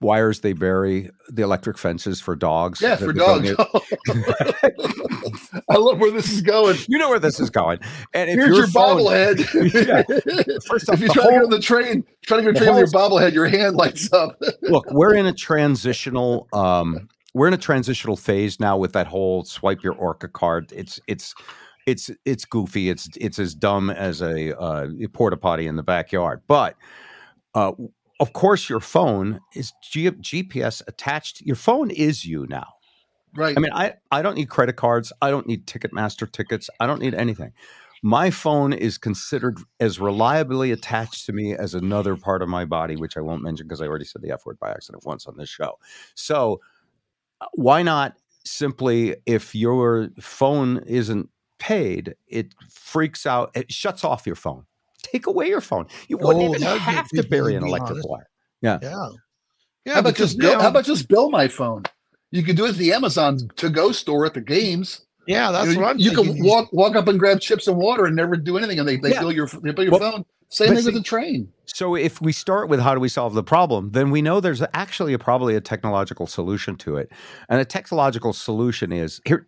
wires they bury the electric fences for dogs. Yeah, for dogs. I love where this is going. You know where this is going. And if here's your, phone, bobblehead. yeah. First off, if you try whole, to get on the train, try to get on the train with your bobblehead, your hand lights up. look, we're in a transitional. Um, we're in a transitional phase now with that whole swipe your Orca card. It's it's it's it's goofy. It's it's as dumb as a, uh, a porta potty in the backyard. But uh, of course, your phone is G- GPS attached. Your phone is you now. Right. I mean, I, I don't need credit cards. I don't need Ticketmaster tickets. I don't need anything. My phone is considered as reliably attached to me as another part of my body, which I won't mention because I already said the F word by accident once on this show. So, uh, why not simply, if your phone isn't paid, it freaks out, it shuts off your phone take away your phone. You wouldn't oh, even have to bury an electric wire. Yeah. Yeah. Yeah. How about just bill, how about just bill my phone? You can do it at the Amazon to go store at the games. Yeah, that's you what I'm. You thinking. can walk walk up and grab chips and water and never do anything, and they, they yeah. bill your they bill your well, phone. Same thing see, with the train. So if we start with how do we solve the problem, then we know there's actually a, probably a technological solution to it, and a technological solution is here.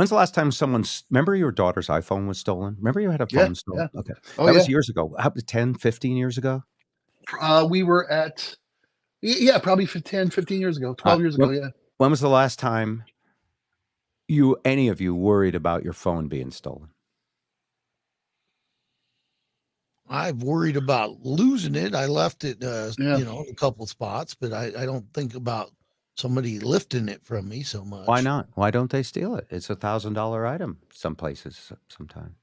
When's the last time someone remember your daughter's iPhone was stolen? Remember you had a phone yeah, stolen? Yeah. Okay. Oh, that yeah. was years ago. How 10, 15 years ago? Uh, we were at Yeah, probably 10, 15 years ago, 12 uh, years ago. When, yeah. When was the last time you, any of you, worried about your phone being stolen? I've worried about losing it. I left it, uh, yeah. you know, a couple spots, but I, I don't think about somebody lifting it from me so much. Why not? Why don't they steal it? It's a thousand dollar item some places sometimes.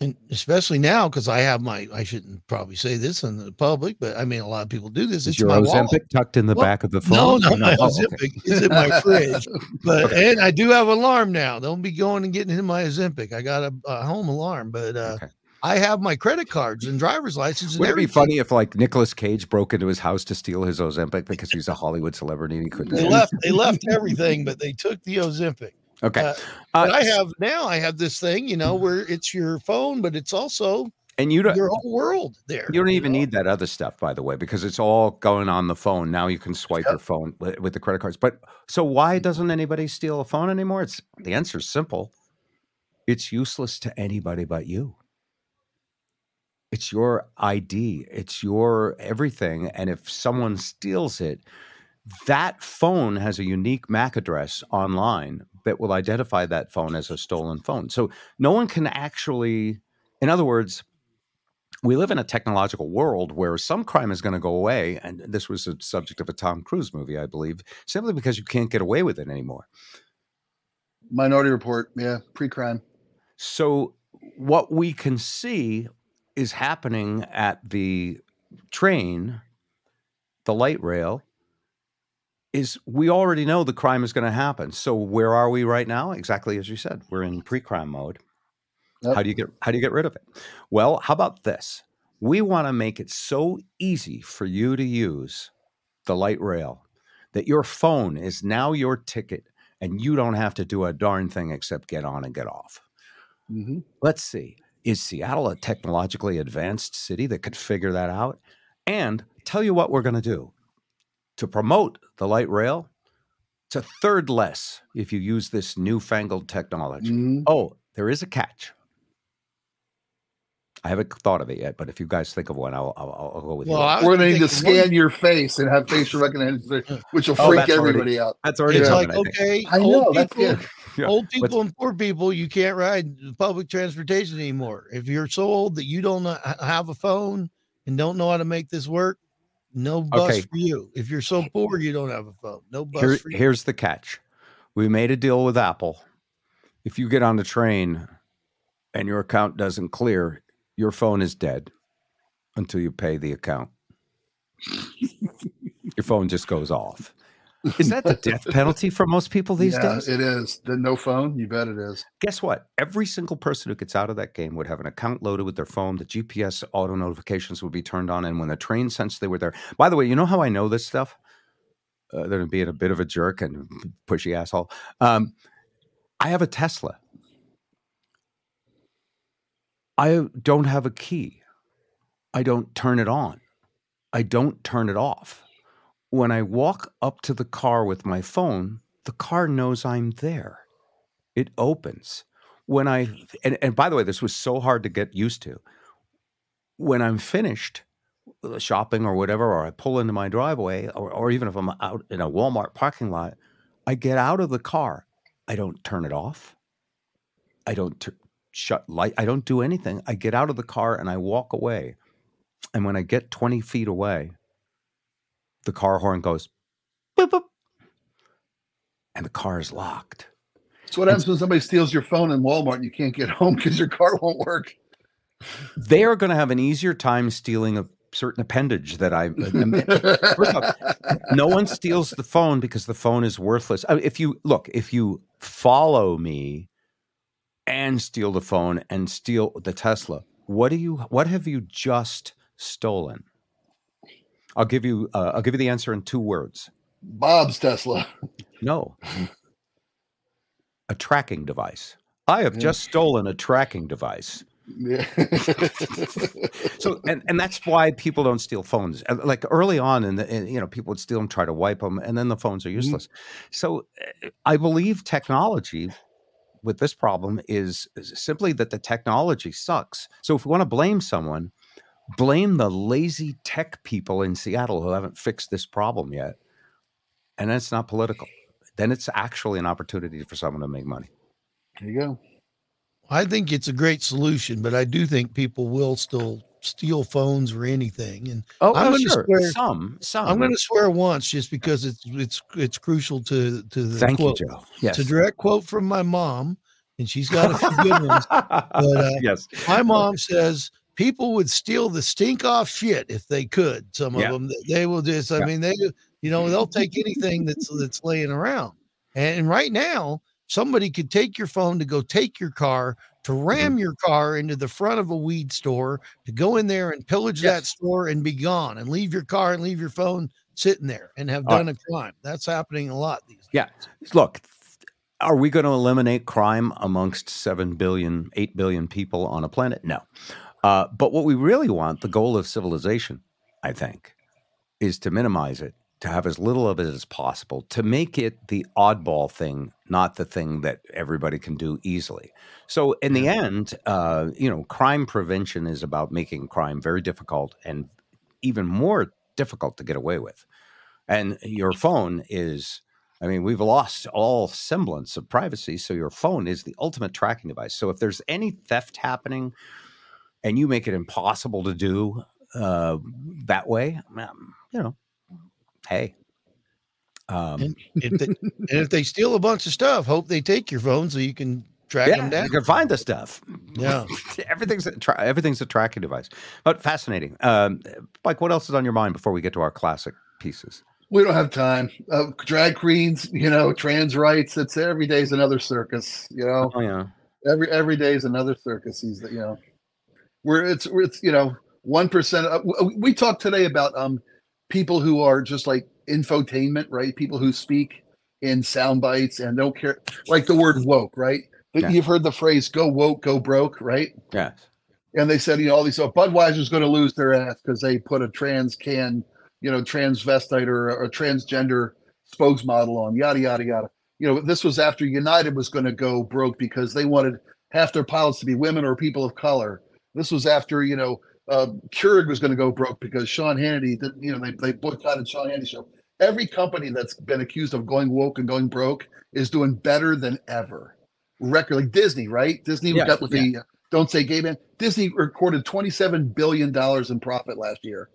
And especially now, because I have my, I shouldn't probably say this in the public, but I mean, a lot of people do this. It's your my Ozempic tucked in the well, back of the phone? No, no, my oh, Ozempic. Okay. It's in my fridge. But, okay. and I do have alarm now. Don't be going and getting in my Ozempic. I got a, a home alarm, but, uh, okay. I have my credit cards and driver's license. And Would it be funny if like Nicolas Cage broke into his house to steal his Ozempic because he's a Hollywood celebrity and he couldn't? They left. They left everything, but they took the Ozempic. Okay. Uh, but uh, I have now. I have this thing, you know, where it's your phone, but it's also and you don't your whole world there. You don't you even know? need that other stuff, by the way, because it's all going on the phone. Now you can swipe yep. your phone with, with the credit cards. But so why doesn't anybody steal a phone anymore? It's the answer is simple. It's useless to anybody but you. It's your ID, it's your everything. And if someone steals it, that phone has a unique MAC address online that will identify that phone as a stolen phone. So no one can actually, in other words, we live in a technological world where some crime is going to go away. And this was the subject of a Tom Cruise movie, I believe, simply because you can't get away with it anymore. Minority Report, yeah, pre crime. So, what we can see is happening at the train, the light rail, is we already know the crime is going to happen. So where are we right now? Exactly as you said, we're in pre-crime mode. Yep. How do you get how do you get rid of it? Well, how about this? We want to make it so easy for you to use the light rail that your phone is now your ticket and you don't have to do a darn thing except get on and get off. Mm-hmm. Let's see. Is Seattle a technologically advanced city that could figure that out? And tell you what we're going to do to promote the light rail. It's a third less if you use this newfangled technology. Mm-hmm. Oh, there is a catch. I haven't thought of it yet, but if you guys think of one, I'll, I'll, I'll go with well, you. We're going to need to scan one... your face and have facial recognition, which will oh, freak everybody already, out. That's already. It's like I okay, I know. That's good yeah. old people and poor people, you can't ride public transportation anymore. If you're so old that you don't have a phone and don't know how to make this work, no bus okay. for you. If you're so poor you don't have a phone, no bus Here, for you. Here's the catch: we made a deal with Apple. If you get on the train and your account doesn't clear, your phone is dead until you pay the account. your phone just goes off. Is that the death penalty for most people these yeah, days? It is. The no phone, you bet it is. Guess what? Every single person who gets out of that game would have an account loaded with their phone. The GPS auto notifications would be turned on. And when the train sensed they were there, by the way, you know how I know this stuff? Uh, than being a bit of a jerk and pushy asshole. Um, I have a Tesla. I don't have a key. I don't turn it on. I don't turn it off when I walk up to the car with my phone, the car knows I'm there. It opens. When I, and, and by the way, this was so hard to get used to. When I'm finished uh, shopping or whatever, or I pull into my driveway, or, or even if I'm out in a Walmart parking lot, I get out of the car. I don't turn it off. I don't t- shut light. I don't do anything. I get out of the car and I walk away. And when I get 20 feet away, the car horn goes boop, boop, and the car is locked. So what happens when somebody steals your phone in Walmart and you can't get home because your car won't work? They are going to have an easier time stealing a certain appendage that I. no one steals the phone because the phone is worthless. If you look, if you follow me and steal the phone and steal the Tesla, what do you? What have you just stolen? I'll give you. Uh, I'll give you the answer in two words. Bob's Tesla. No. a tracking device. I have yeah. just stolen a tracking device. Yeah. so and and that's why people don't steal phones. Like early on, in, you know people would steal them, try to wipe them, and then the phones are mm-hmm. useless. Mm-hmm. So uh, I believe technology with this problem is, is simply that the technology sucks. So if we want to blame someone, blame the lazy tech people in Seattle who haven't fixed this problem yet. And then it's not political. Then it's actually an opportunity for someone to make money. There you go. I think it's a great solution, but I do think people will still steal phones or anything. And Oh, I'm oh, gonna sure. swear- some, some. I'm going to swear once just because it's it's it's crucial to to the Thank quote. you, Joe. Yes. It's a direct quote from my mom, and she's got a few good ones. uh, yes. My mom says people would steal the stink off shit if they could. Some Yeah. of them, they will just. I Yeah. mean, they, you know, they'll take anything that's that's laying around. And right now, somebody could take your phone to go take your car to Mm-hmm. ram your car into the front of a weed store to go in there and pillage that store and be gone and leave your car and leave your phone sitting there and have All done a crime. That's happening a lot these days. Yeah. Look, are we going to eliminate crime amongst 7 billion, 8 billion people on a planet? No. Uh, but what we really want, the goal of civilization, I think, is to minimize it, to have as little of it as possible, to make it the oddball thing, not the thing that everybody can do easily. So, in the end, uh, you know, crime prevention is about making crime very difficult and even more difficult to get away with. And your phone is I mean, we've lost all semblance of privacy. So your phone is the ultimate tracking device. So if there's any theft happening and you make it impossible to do uh, that way, um, you know, hey. Um, And if they, and if they steal a bunch of stuff, hope they take your phone so you can track yeah, them down. you can find the stuff. Yeah. everything's a tra- everything's a tracking device. But fascinating. Um, Mike, what else is on your mind before we get to our classic pieces? We don't have time. Uh, drag queens, you know, trans rights. It's every day's another circus. You know, Oh yeah, every every day is another circus. He's you know, where it's where it's you know one percent. Uh, we talked today about um people who are just like infotainment, right? People who speak in sound bites and don't care, like the word woke, right? Yeah. You've heard the phrase "go woke, go broke," right? yeah. and they said, you know, all these, oh, Budweiser's going to lose their ass because they put a trans can, you know, transvestite or a transgender spokesmodel on, yada, yada, yada. You know, this was after United was going to go broke because they wanted half their pilots to be women or people of color. This was after, you know, uh, Keurig was going to go broke because Sean Hannity, did, you know, they, they boycotted Sean Hannity show. Every company that's been accused of going woke and going broke is doing better than ever. Record like Disney, right? Disney Yeah, got with the uh, don't say gay man. Disney recorded twenty-seven billion dollars in profit last year,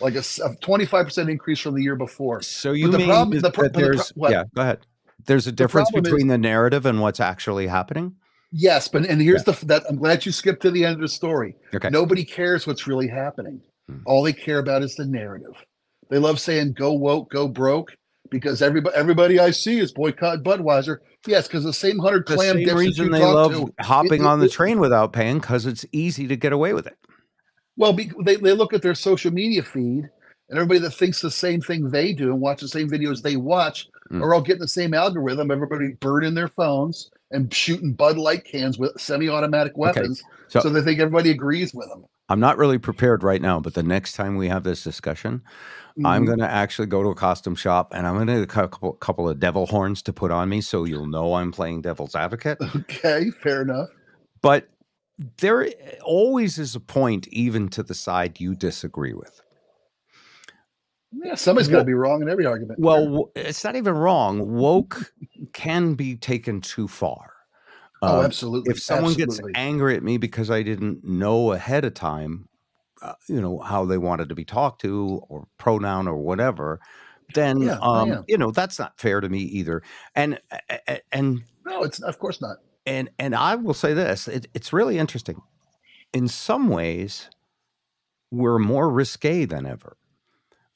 like a twenty-five percent increase from the year before. So you the mean problem- is the pro- but the there's what? yeah? Go ahead. There's a difference is- between the narrative and what's actually happening. Yes, but and here's the that I'm glad you skipped to the end of the story. Okay. Nobody cares what's really happening. Hmm. All they care about is the narrative. They love saying "go woke, go broke" because everybody everybody I see is boycott Budweiser. Yes, because the same hundred The clam same dips that reason they love to. hopping it- on the it- train without paying because it's easy to get away with it. Well, be, they, they look at their social media feed, and everybody that thinks the same thing they do and watch the same videos they watch Mm. are all getting the same algorithm. Everybody burning their phones and shooting Bud Light cans with semi-automatic weapons, so- so, they think everybody agrees with them. I'm not really prepared right now, but the next time we have this discussion, I'm Mhm. going to actually go to a costume shop and I'm going to get a couple, couple of devil horns to put on me so you'll know I'm playing devil's advocate. okay, fair enough. But there always is a point, even to the side you disagree with. Yeah, somebody's got to be wrong in every argument. Well, w- it's not even wrong. Woke can be taken too far. oh, Um, absolutely. if someone absolutely. gets angry at me because I didn't know ahead of time, uh, you know, how they wanted to be talked to or pronoun or whatever, then, Yeah, um, you know, that's not fair to me either. And, and, no, it's of course not. and, and I will say this, it, it's really interesting. In some ways, we're more risque than ever.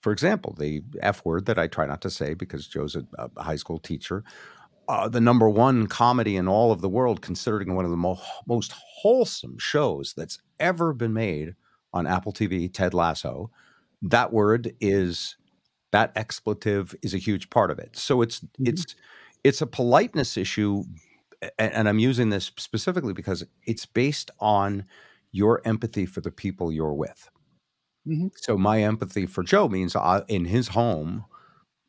For example, the F word that I try not to say because Joe's a, a high school teacher, uh, the number one comedy in all of the world, considering one of the mo- most wholesome shows that's ever been made on Apple TV, Ted Lasso. That word is that expletive is a huge part of it. So it's it's it's a politeness issue, a- and I'm using this specifically because it's based on your empathy for the people you're with. Mhm. So my empathy for Joe means I, in his home,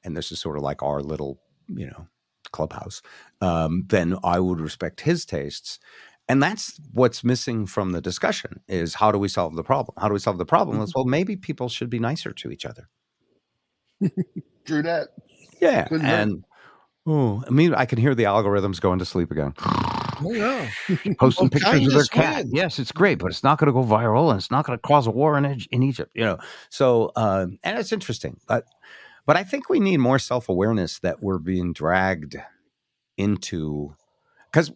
and this is sort of like our little, you know, clubhouse. Um, then I would respect his tastes, and that's what's missing from the discussion is how do we solve the problem? How do we solve the problem? Is well, maybe people should be nicer to each other. True that. Yeah, Couldn't hurt. and oh, I mean, I can hear the algorithms going to sleep again. Oh, yeah. Posting Well, pictures of their cat. wins. Yes, it's great, but it's not going to go viral, and it's not going to cause a war in in Egypt. You know, so uh, and it's interesting, but but I think we need more self awareness that we're being dragged into because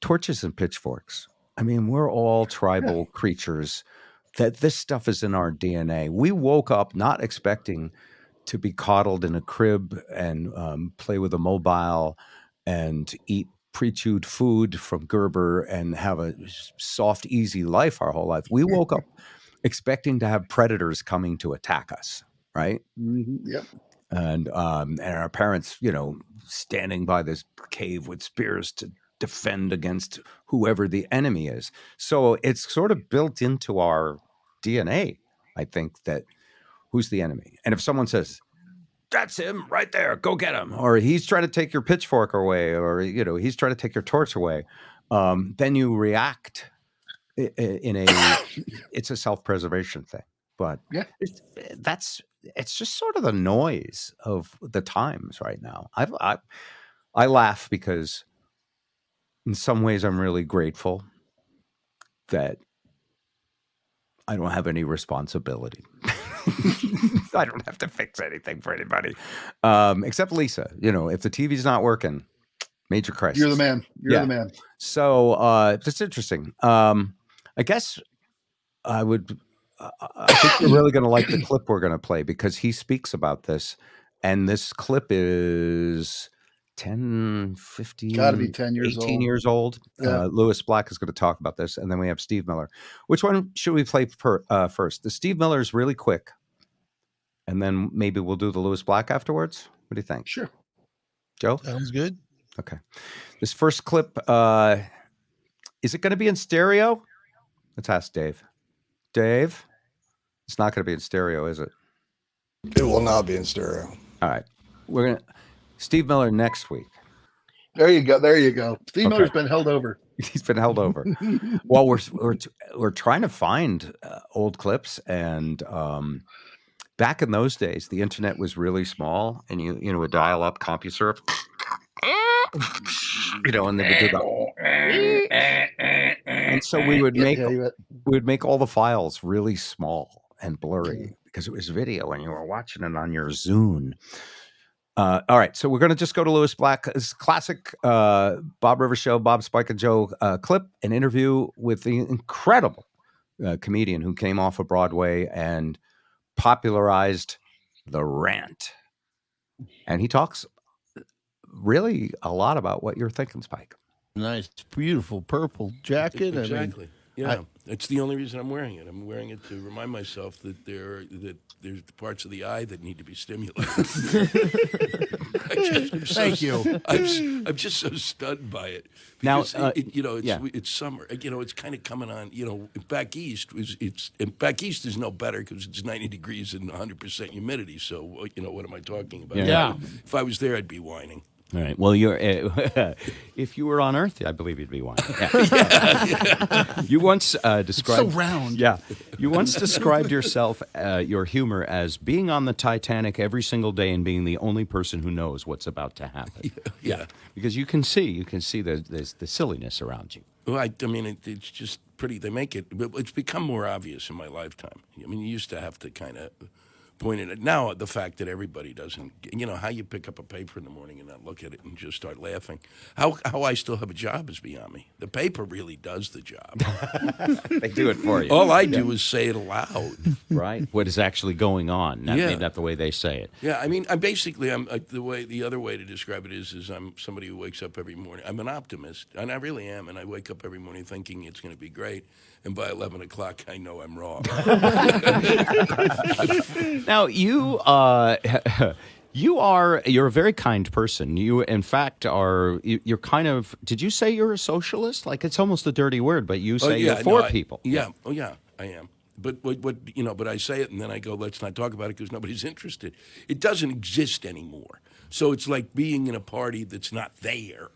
torches and pitchforks. I mean, we're all tribal creatures. That this stuff is in our DNA. We woke up not expecting to be coddled in a crib and um, play with a mobile and eat pre-chewed food from Gerber and have a soft, easy life our whole life. We woke up expecting to have predators coming to attack us, right? Mhm. Yep. and um, and our parents, you know, standing by this cave with spears to defend against whoever the enemy is. So it's sort of built into our DNA. I think that who's the enemy, and if someone says. That's him right there. Go get him. Or he's trying to take your pitchfork away, or you know, he's trying to take your torch away. Um, then you react in a. It's a self-preservation thing, but Yeah. it's, that's it's just sort of the noise of the times right now. I, I I laugh because in some ways I'm really grateful that I don't have any responsibility. I don't have to fix anything for anybody, um, except Lisa. You know, if the TV's not working, major crisis. You're the man. You're Yeah. the man. So uh, it's interesting. Um, I guess I would. Uh, I think you're really going to like the clip we're going to play because he speaks about this, and this clip is 10, 15, Gotta be 10 years 18 old. years old. Yeah. Uh, Lewis Black is going to talk about this, and then we have Steve Miller. Which one should we play per, uh, first? The Steve Miller is really quick, and then maybe we'll do the Lewis Black afterwards. What do you think, Sure. Joe? Sounds good. Okay. This first clip, uh, is it going to be in stereo? Let's ask Dave. Dave, it's not going to be in stereo, is it? It will not be in stereo. All right. We're going to Steve Miller next week. There you go. There you go. Steve Okay. Miller's been held over. He's been held over. well, we're we're we're trying to find uh, old clips, and um, back in those days, the internet was really small, and you you know a dial up CompuServe, you know, and they would do that, and so we would make yeah, you bet. we would make all the files really small and blurry because it was video and you were watching it on your Zune. Uh, all right, so we're going to just go to Lewis Black's classic uh, Bob Rivers show, Bob Spike and Joe uh, clip, an interview with the incredible uh, comedian who came off of Broadway and popularized the rant. And he talks really a lot about what you're thinking, Spike. nice, beautiful purple jacket. Exactly. yeah, I- it's the only reason I'm wearing it. I'm wearing it to remind myself that there that there's parts of the eye that need to be stimulated. I just- I'm so Thank you. s- I'm, s- I'm just so stunned by it. Now, uh, it- you know, it's yeah. it's summer. You know, it's kind of coming on. You know, back east was it's and back east is no better because it's 90 degrees and 100 percent humidity. So uh, you know, what am I talking about? Yeah. Yeah. If I was there, I'd be whining. All right. Well, you're uh, if you were on Earth, I believe you'd be one. Yeah. you once uh, described round. Yeah. You once described yourself, uh, your humor, as being on the Titanic every single day and being the only person who knows what's about to happen. Yeah. Because you can see, you can see the the, the silliness around you. Well, I, I mean, it, it's just pretty. They make it, it's become more obvious in my lifetime. I mean, you used to have to kind of point it. Now, the fact that everybody doesn't, you know, how you pick up a paper in the morning and not look at it and just start laughing. How how I still have a job is beyond me. The paper really does the job. They do it for you. All I do is say it aloud. right. What is actually going on? Not, Yeah. maybe not the way they say it. Yeah, I mean, I'm basically I'm uh, the way the other way to describe it is is I'm somebody who wakes up every morning. I'm an optimist, and I really am, and I wake up every morning thinking it's going to be great, and by eleven o'clock I know I'm wrong. Now you uh, you are you're a very kind person. You in fact are you, you're kind of did you say you're a socialist? Like it's almost a dirty word, but you say Oh, you're no, for I- people. Yeah. Oh, yeah. I am. But what, what you know? But I say it, and then I go, "Let's not talk about it because nobody's interested." It doesn't exist anymore. So it's like being in a party that's not there.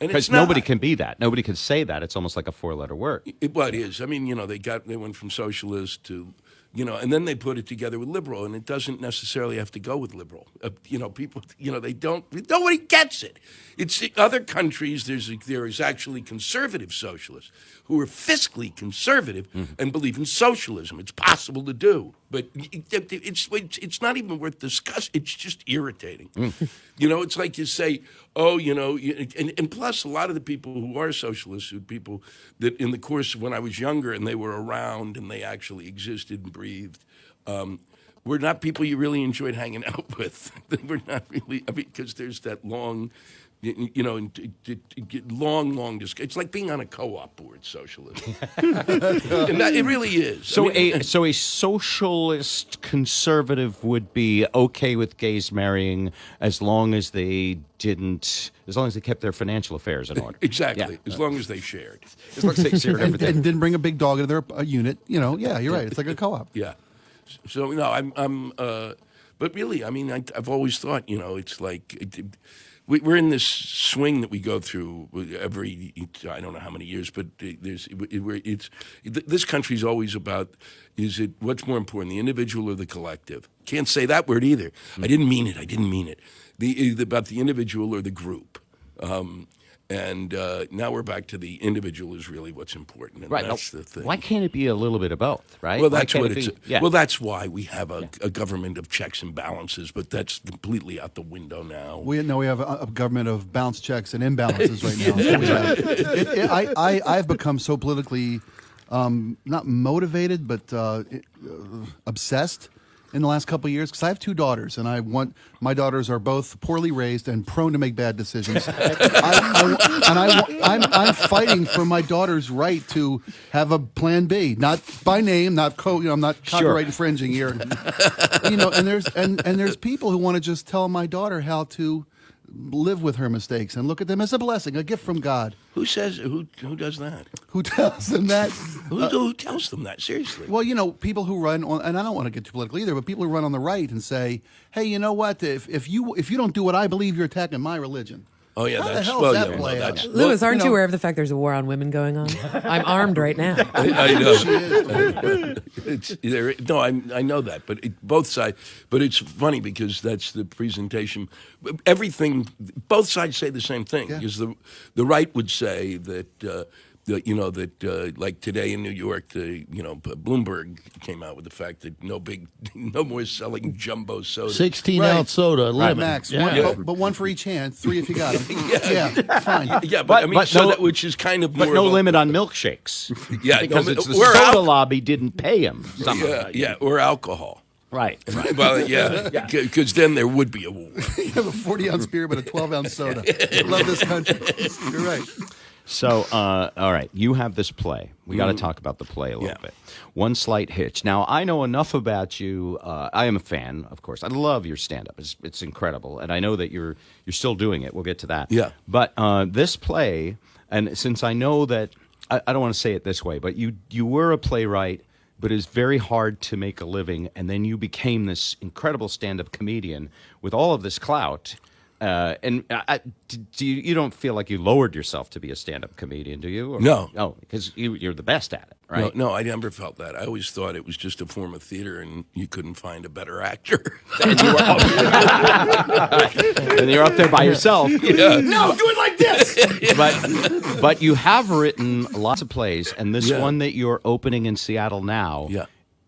Because nobody can be that. Nobody can say that. It's almost like a four-letter word. It, well, it is. I mean, you know, they got they went from socialist to, you know, and then they put it together with liberal, and it doesn't necessarily have to go with liberal. Uh, you know, people, you know, they don't. Nobody gets it. It's other countries. There's there is actually conservative socialists who are fiscally conservative and believe in socialism. It's possible to do, but it, it- it's it's not even worth discussing. It's just irritating. You know, it's like you say, oh, you know, and, and plus a lot of the people who are socialists are people that in the course of when I was younger and they were around and they actually existed and breathed. Um, were not people you really enjoyed hanging out with. They were not really, I mean, because there's that long, you, you know, and long, long discussion. It's like being on a co-op board, socialism. and that, it really is. I So mean, a so a socialist conservative would be okay with gays marrying as long as they didn't, as long as they kept their financial affairs in order. exactly, Yeah. as long as they shared. As long as they shared and, everything. and didn't bring a big dog into their uh, unit. You know, yeah, you're right. It's like a co-op. Yeah. So no, I'm I'm. Uh, but really, I mean, I, I've always thought, you know, it's like it, it- we, we're in this swing that we go through every I don't know how many years, but there's it's this country's always about is it what's more important, the individual or the collective? Can't say that word either. I didn't mean it. I didn't mean it. The about the individual or the group. Um, and uh, now we're back to the individual is really what's important, and Right. now, that's the thing. Why can't it be a little bit of both, right? Well, that's what it it's. be- yeah. Well, that's why we have a, a government of checks and balances, but that's completely out the window now. We no, we have a, a government of bounce checks and imbalances right now. So have- it- it- I, I, I've become so politically um, not motivated, but uh, uh, obsessed in the last couple of years because I have two daughters, and I want my daughters are both poorly raised and prone to make bad decisions. I, I, and I, I'm, I'm fighting for my daughter's right to have a plan B, not by name, not co. You know, I'm not copyright infringing here. you know, and there's and and there's people who want to just tell my daughter how to live with her mistakes and look at them as a blessing, a gift from God. Who says who? Who does that? Who tells them that? Who, who tells them that? Seriously. Well, you know, people who run on, and I don't want to get too political either, but people who run on the right and say, "Hey, you know what? If if you if you don't do what I believe, you're attacking my religion." Oh yeah, How the that's hell well, does that yeah, no, play out? that's Lewis, aren't you you, know- aware of the fact there's a war on women going on? I'm armed right now. I, I know. it's, there, no, I, I know that, but it, both sides. But it's funny because that's the presentation. Everything, both sides say the same thing. Because the the right would say that. Uh, the, you know that uh, like today in New York, the you know Bloomberg came out with the fact that no big, no more selling jumbo soda. 16 Right. ounce soda, Right. Max, Yeah. one, but, but one for each hand, three if you got them. yeah. fine. Yeah, but, But- I mean, but so no- that, which is kind of but no of a- limit on milkshakes. Yeah, because no, it's the soda al- lobby didn't pay him. somehow. Yeah, yeah, or alcohol. Right. Well, yeah, because then there would be a war. you have a 40 ounce beer, but a 12 ounce soda. I love this country. You're right. So, uh, all right, you have this play. We got to talk about the play a little Yeah. bit. One slight hitch. Now, I know enough about you. Uh, I am a fan, of course. I love your stand-up. It's, it's incredible, and I know that you're you're still doing it. We'll get to that. Yeah. But uh, this play, and since I know that, I, I don't want to say it this way, but you you were a playwright, but it's very hard to make a living, and then you became this incredible stand-up comedian with all of this clout. Uh, and I, I- d- do you, you don't feel like you lowered yourself to be a stand-up comedian, do you? Or- No. Oh, because you, you're the best at it, right? No, no, I never felt that. I always thought it was just a form of theater, and you couldn't find a better actor. and, you were and you're up there by yourself. yeah. No, do it like this. but but you have written lots of plays, and this Yeah. one that you're opening in Seattle now. Yeah.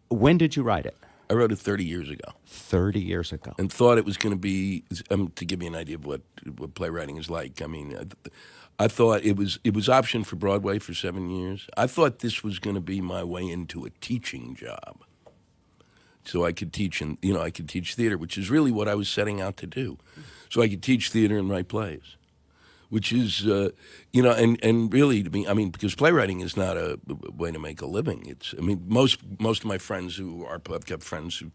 When did you write it? I wrote it 30 years ago Thirty years ago. and thought it was going to be um, to give you an idea of what what playwriting is like. I mean, I, I thought it was it was optioned for Broadway for seven years. I thought this was going to be my way into a teaching job, so I could teach and you know I could teach theater, which is really what I was setting out to do. So I could teach theater and write plays. Which is uh, you know and and really to me i mean because playwriting is not a way to make a living it's i mean most most of my friends who are i've got friends who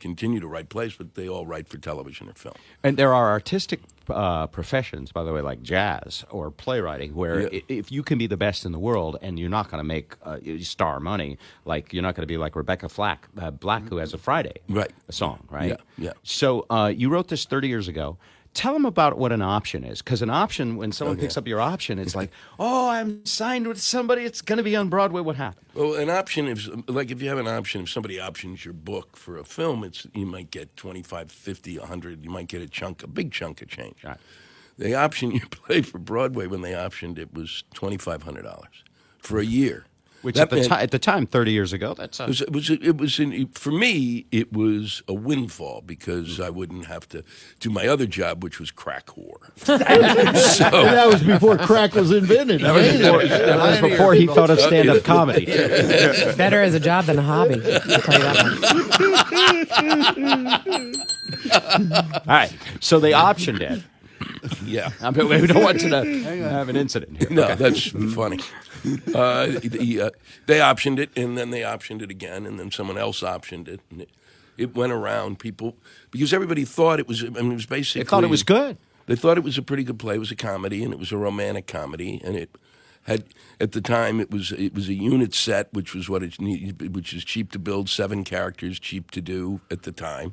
continue to write plays but they all write for television or film And there are artistic uh, professions, by the way, like jazz or playwriting, where Yeah. if you can be the best in the world and you're not going to make uh, star money, like you're not going to be like Rebecca Flack, uh, Black, who has a Friday Right. a song, right? Yeah, yeah. So uh, you wrote this 30 years ago. Tell them about what an option is, because an option, when someone Okay. picks up your option, it's like, oh, I'm signed with somebody. It's going to be on Broadway. What happened? Well, an option is like if you have an option, if somebody options your book for a film, it's you might get 25, 50, 100, you might get a chunk, a big chunk of change. The option you played for Broadway when they optioned it was $2,500 for a year. Which That at the, meant- ti- at the time, 30 years ago, that's a, it was, it was, it was in, for me, it was a windfall because I wouldn't have to do my other job, which was crack whore. so, that was before crack was invented. That was before- that was before he thought of stand-up comedy. Better as a job than a hobby. I'll tell you that. All right. So they optioned it. Yeah. I mean, we don't want to have an incident here. No, Okay. that's funny. Uh, the, uh, they optioned it, and then they optioned it again, and then someone else optioned it. And it, it went around people because everybody thought it was. I mean, it was basically. They thought it was good. They thought it was a pretty good play. It was a comedy, and it was a romantic comedy, and it had at the time it was it was a unit set, which was what it needed, which is cheap to build, seven characters, cheap to do at the time,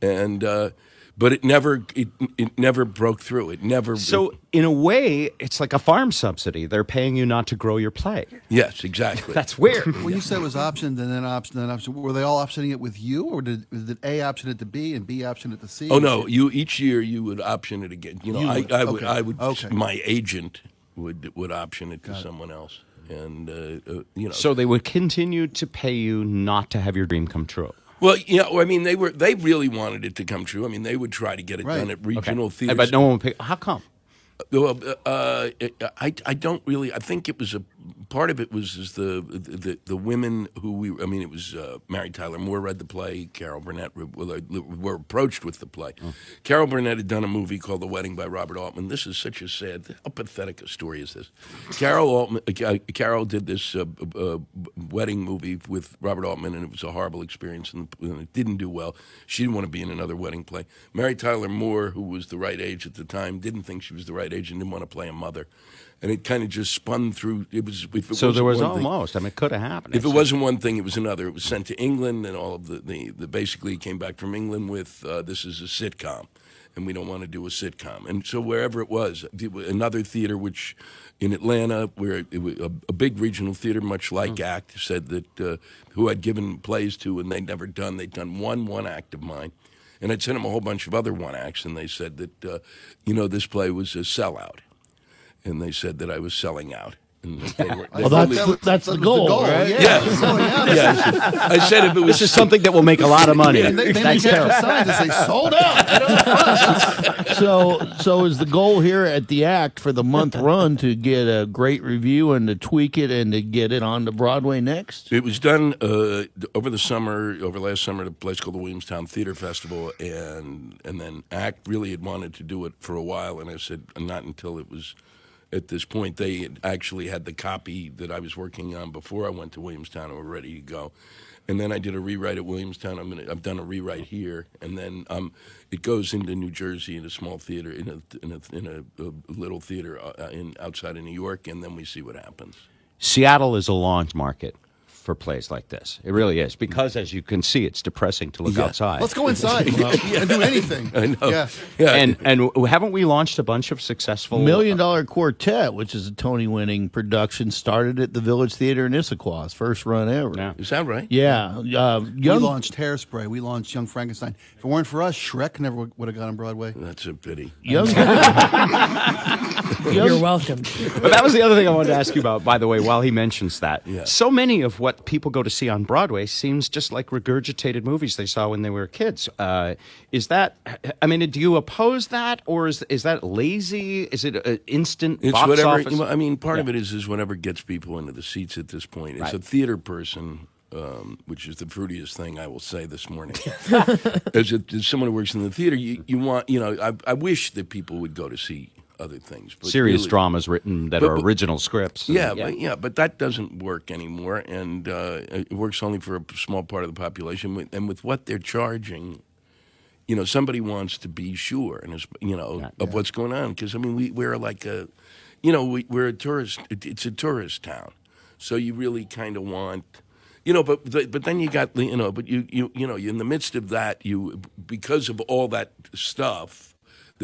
and. Uh, but it never, it, it never broke through. It never. So, in a way, it's like a farm subsidy. They're paying you not to grow your play. yes, exactly. That's weird. When you said it was optioned and then optioned and then optioned, were they all optioning it with you, or did did A option it to B and B option it to C? Oh no! You each year you would option it again. You know, You I, would, I would, okay, I would. okay. My agent would would option it to someone else, and uh, uh, you know. So they would continue to pay you not to have your dream come true. Well, you know, I mean, they were they really wanted it to come true. I mean, they would try to get it Right. done at regional theaters. But no one would pay. How come? Well, uh, I, I don't really. I think it was a part of it was is the the, the women who we. I mean, it was uh, Mary Tyler Moore read the play. Carol Burnett were, were approached with the play. Carol Burnett had done a movie called The Wedding by Robert Altman. This is such a sad, how pathetic a story is this? Carol Altman. Uh, Carol did this uh, uh, wedding movie with Robert Altman, and it was a horrible experience, and, and it didn't do well. She didn't want to be in another wedding play. Mary Tyler Moore, who was the right age at the time, didn't think she was the right age and didn't want to play a mother. And it kind of just spun through. It was. If it So there was wasn't thing- almost. I mean, it could have happened. if it wasn't one thing, it was another. It was sent to England, and all of the, the, the basically came back from England with uh, this is a sitcom, and we don't want to do a sitcom. And so wherever it was, another theater, which in Atlanta, where it was a, a big regional theater, much like ACT, said that uh, who I'd given plays to, and they'd never done. They'd done one one act of mine. And I'd sent them a whole bunch of other one acts, and they said that, uh, you know, this play was a sellout. And they said that I was selling out. And they were, they Well, that's really- the, that's the goal, right? Yeah. Yeah. Oh, yeah. Yes. I said if it was This is something that will make a lot of money. And they, they That's make extra terrible. signs that say sold out. So, so is the goal here at the act for the month run to get a great review and to tweak it and to get it on to Broadway next? It was done uh, over the summer, over last summer, at a place called the Williamstown Theater Festival, and and then ACT really had wanted to do it for a while, and I said not until it was at this point. They actually had the copy that I was working on before I went to Williamstown and were ready to go. And then I did a rewrite at Williamstown. I'm gonna, I've done a rewrite here, and then um, it goes into New Jersey in a small theater, in a in a, in a, a little theater uh, in outside of New York, and then we see what happens. Seattle is a launch market for plays like this. It really is because, as you can see, it's depressing to look Yeah. outside. Let's go inside and do anything. I know. Yeah. Yeah. and and haven't we launched a bunch of successful Million Dollar Quartet, which is a Tony winning production, started at the Village Theater in Issaquah, its first run ever. Yeah. Is that right? Yeah. Uh, We launched Hairspray. We launched Young Frankenstein. If it weren't for us, Shrek never would have got on Broadway. That's a pity. young, You're welcome. But that was the other thing I wanted to ask you about, by the way, while he mentions that. Yeah. So many of what people go to see on Broadway seems just like regurgitated movies they saw when they were kids. Uh, is that, I mean, do you oppose that, or is, is that lazy? Is it an instant It's box whatever. office? I mean, part of it is is whatever gets people into the seats at this point. It's Right. a theater person, um, which is the fruitiest thing I will say this morning. as, a, as someone who works in the theater, you, you want you know I, I wish that people would go to see other things. But Serious really- dramas written that But- are but- original scripts. Yeah, but yeah, but that doesn't work anymore, and uh, it works only for a small part of the population. And with what they're charging, you know, somebody wants to be sure, and it's, you know, of what's going on. Because I mean, we we're like a, you know, we, we're a tourist. it- It's a tourist town, so you really kind of want. You know, but the- but then you got the- you know, but you you you know, you're in the midst of that, you because of all that stuff,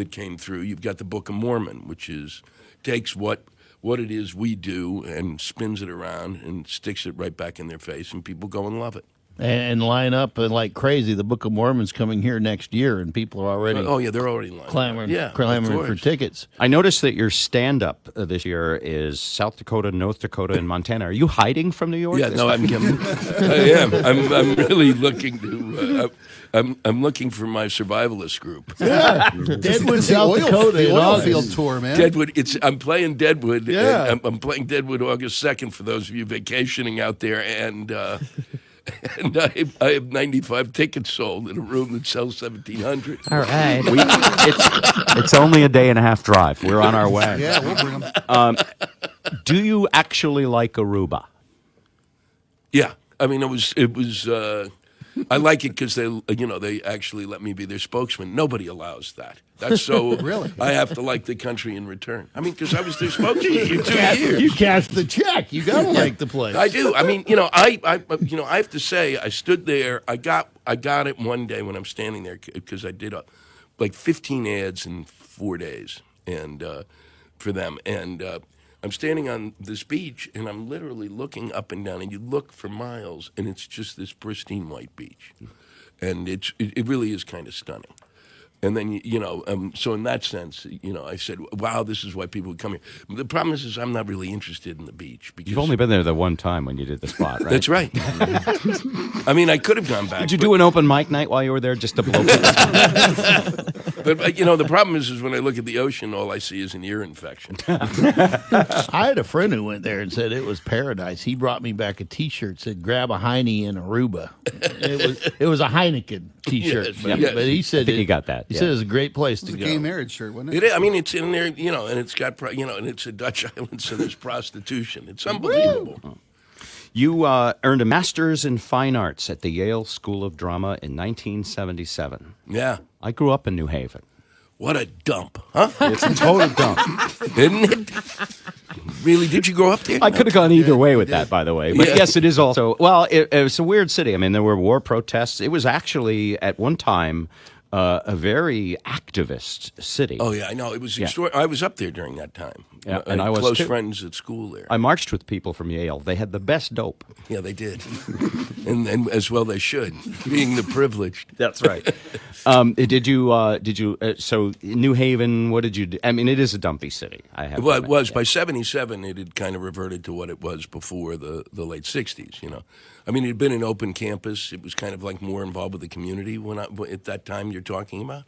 that came through. You've got the Book of Mormon, which is takes what what it is we do and spins it around and sticks it right back in their face, and people go and love it. and line up and like crazy. The Book of Mormon's coming here next year, and people are already Oh yeah, they're already clamoring, Yeah, clamoring for tickets. I noticed that your stand up this year is South Dakota, North Dakota, and Montana. Are you hiding from New York? Yeah, no, I'm, time? I'm I am. I'm, I'm really looking to. Uh, I'm, I'm looking for my survivalist group. Yeah, Deadwood, It's the South oil- Dakota, the in oil field tour, man. Deadwood. It's. I'm playing Deadwood. Yeah. I'm, I'm playing Deadwood August second for those of you vacationing out there, and uh, and I have, I have 95 tickets sold in a room that sells 1,700. All right. We, it's, it's only a day and a half drive. We're on our way. Yeah, we'll bring them. Um, do you actually like Aruba? Yeah, I mean, it was it was. Uh, I like it because they, you know, they actually let me be their spokesman. Nobody allows that. That's so. Really? I have to like the country in return. I mean, because I was their spokesman for two Yeah, years. You cashed the check. You gotta like the place. I do. I mean, you know, I, I, you know, I have to say, I stood there. I got, I got it one day when I'm standing there because I did a, like 15 ads in four days, and uh, for them, and uh, I'm standing on this beach, and I'm literally looking up and down, and you look for miles, and it's just this pristine white beach, and it's, it, it really is kind of stunning. And then you- you know, um, so in that sense, you know, I said, "Wow, this is why people would come here." The problem is, is I'm not really interested in the beach because You've only been there the one time when you did the spot, right? that's right. I mean, I could have gone back. Did you but, do an open mic night while you were there just to blow? But uh, you know, the problem is, is when I look at the ocean, all I see is an ear infection. I had a friend who went there and said it was paradise. He brought me back a T-shirt that said "Grab a Heine in Aruba." It was it was a Heineken T-shirt, Yes, but, yes. but he said I think it, you got that. He yeah. said it was a great place to It's a go. gay marriage shirt, wasn't it? It is, I mean, it's in there, you know, and it's got, pro- you know, and it's a Dutch island, so there's prostitution. It's unbelievable. You uh, earned a master's in fine arts at the Yale School of Drama in 1977. Yeah. I grew up in New Haven. What a dump, huh? It's a total dump. Isn't it? Really? Did you grow up there? I could have gone either way with that, by the way. But Yeah. yes, it is also. Well, it, it was a weird city. I mean, there were war protests. It was actually at one time uh, a very activist city. Oh yeah, I know. It was. Yeah. I was up there during that time. Yeah, Uh, and I was close too. friends at school there. I marched with people from Yale. They had the best dope. Yeah, they did, and, and as well they should, being the privileged. That's right. um, did you? Uh, did you? Uh, so New Haven. What did you? do? I mean, it is a dumpy city. I have. Well, it was by '77. It had kind of reverted to what it was before the the late '60s. You know, I mean, it had been an open campus. It was kind of like more involved with the community when I, at that time you're talking about.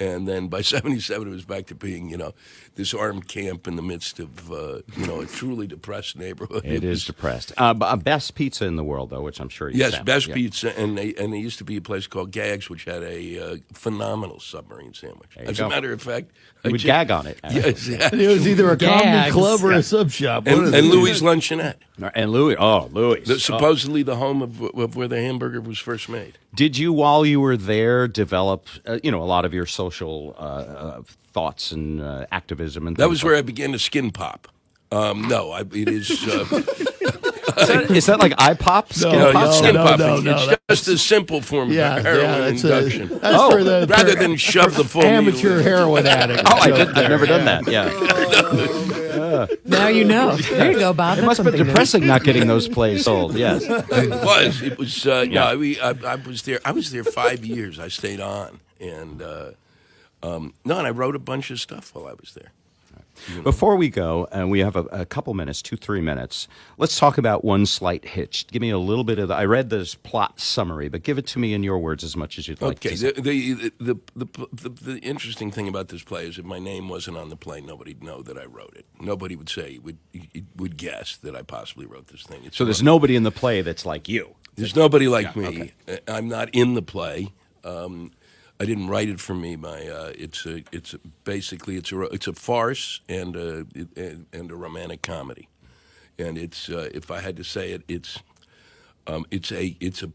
And then by '77, it was back to being, you know, this armed camp in the midst of, uh, you know, a truly depressed neighborhood. It was- depressed. Uh, uh, best pizza in the world, though, which I'm sure you. Yes, sampled. best Yeah. pizza, and they, and there used to be a place called Gags, which had a uh, phenomenal submarine sandwich. you As go. a matter of fact, You I would ju- gag on it. Yes, yeah. It was either a comedy club or a sub shop. and, and. Louis Luncheonette. And Louis. Oh, Louis. The, supposedly the home of, of where the hamburger was first made. Did you, while you were there, develop, uh, you know, a lot of your social uh, uh, thoughts and uh, activism and That was like- where I began to skin pop. Um, no, I, it is. Uh, Is that, is that like iPop? Skin no, pop? it's skin no, popping. no, no, it's that's- just a simple form Yeah, of heroin yeah, that's a- induction. that's Oh, for the rather for than shove the full amateur needle heroin addict. Oh, I did, I've there, never done yeah. that. Yeah. Now you know. There you go, Bob. It That's must have been something new. depressing not getting those plays sold. Yes. It was. It was. Uh, Yeah. No, we, I, I was there. I was there five years. I stayed on, and uh, um, no, and I wrote a bunch of stuff while I was there. Before we go, and we have a, a couple minutes, two, three minutes, let's talk about One Slight Hitch. Give me a little bit of the, I read this plot summary, but give it to me in your words as much as you'd like Okay. The the, the the the interesting thing about this play is if my name wasn't on the play, nobody'd know that I wrote it. Nobody would say would would guess that I possibly wrote this thing. It's So there's nobody in the play that's like you. There's nobody like Yeah, me. Uh, I'm not in the play. Um, I didn't write it for me. My uh, it's a it's a, basically it's a it's a farce and a and, and a romantic comedy, and it's uh, if I had to say it, it's um, it's a it's a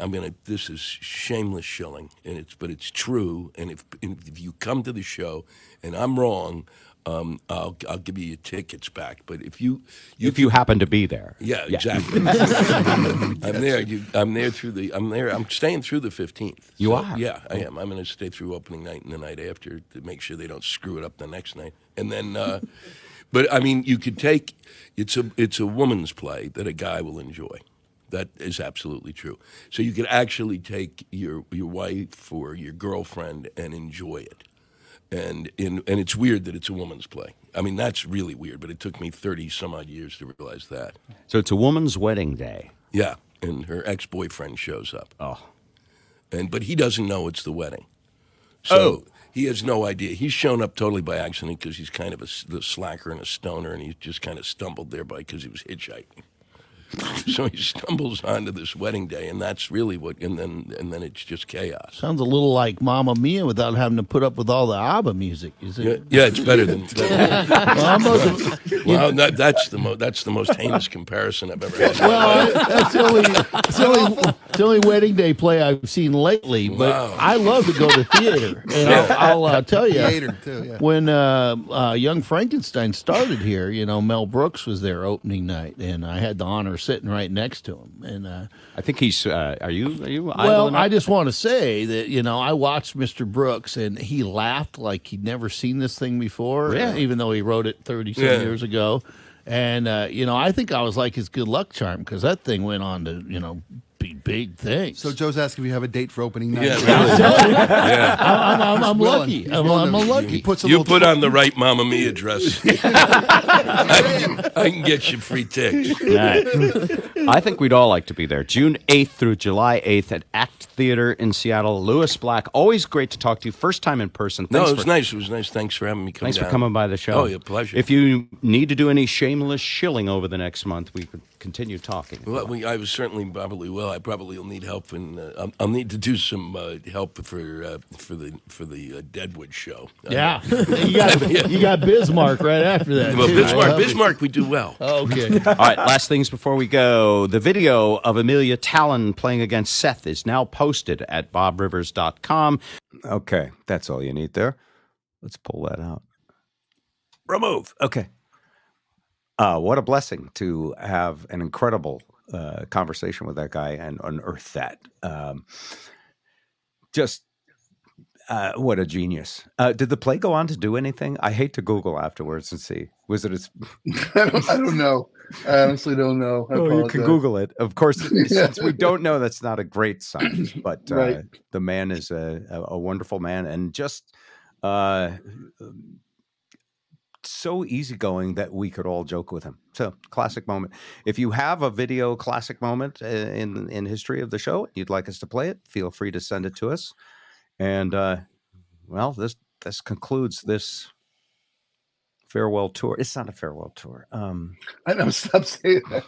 I'm gonna this is shameless shilling and it's but it's true and if if you come to the show and I'm wrong, um, I'll I'll give you your tickets back. But if you, if you happen to be there. yeah, Yeah. exactly. I'm there. You, I'm there through the. I'm there. I'm staying through the 15th. You So, are? Yeah, I am. I'm going to stay through opening night and the night after to make sure they don't screw it up the next night. And then, uh, but I mean, you could take. It's a it's a woman's play that a guy will enjoy. That is absolutely true. So you could actually take your your wife or your girlfriend and enjoy it. And in and it's weird that it's a woman's play. I mean, that's really weird. But it took me thirty some odd years to realize that. So it's a woman's wedding day. Yeah, and her ex boyfriend shows up. Oh. And but he doesn't know it's the wedding. Oh. So Oh. he has no idea. He's shown up totally by accident because he's kind of a the slacker and a stoner, and he just kind of stumbled there by because he was hitchhiking. so he stumbles onto this wedding day, and that's really what. And then and then it's just chaos. Sounds a little like Mamma Mia without having to put up with all the ABBA music. Is Yeah, it? yeah, it's better than. Well, I'm well, that, that's the most that's the most heinous comparison I've ever had. well, that's the only, it's the only, it's the only wedding day play I've seen lately. But Wow. I love to go to theater, and I'll, I'll uh, tell you, Theater, too, yeah. when uh, uh, Young Frankenstein started here, you know, Mel Brooks was there opening night, and I had the honor of sitting right next to him. And uh, I think he's. Uh, are you? Are you? well, I just want to say that you know I watched Mr. Brooks, and he laughed like he'd never seen this thing before, Really? even though he wrote it thirty some Yeah. years ago. And uh, you know, I think I was like his good luck charm because that thing went on to you know be big things. So Joe's asking if you have a date for opening night. Yeah, really. yeah. I'm, I'm, I'm willing. lucky. He's I'm, I'm to- lucky. He puts a You put on the right Mamma Mia dress. I, I can get you free tickets. Right. I think we'd all like to be there. June 8th through July 8th at ACT Theater in Seattle. Lewis Black, always great to talk to you. First time in person. No, it was for, nice. It was nice. Thanks for having me come Thanks for coming by the show. Oh, yeah, pleasure. If you need to do any shameless shilling over the next month, we could continue talking. Well, we, I was certainly probably will. I probably will need help, and uh, I'll, I'll need to do some uh, help for uh, for the for the uh, Deadwood show. Uh, Yeah, you got you got Bismarck right after that. well, too. Bismarck, Bismarck, we do well. Okay. All right, last things before we go. The video of Amelia Talon playing against Seth is now posted at bobrivers.com. Okay, that's all you need there. Let's pull that out. Remove. Okay. Uh, what a blessing to have an incredible uh, conversation with that guy and unearth that. Um, just uh, what a genius. Uh, did the play go on to do anything? I hate to Google afterwards and see. Was it I don't, I don't know. I honestly don't know. I Oh, you can. Google it. Of course, Yeah. since we don't know, that's not a great sign. But uh, Right. the man is a, a, a wonderful man and just uh, so easygoing that we could all joke with him. So classic moment. If you have a video classic moment uh, in in history of the show, you'd like us to play it, feel free to send it to us. And uh, well, this this concludes this farewell tour. It's not a farewell tour. Um, I know. Stop saying that.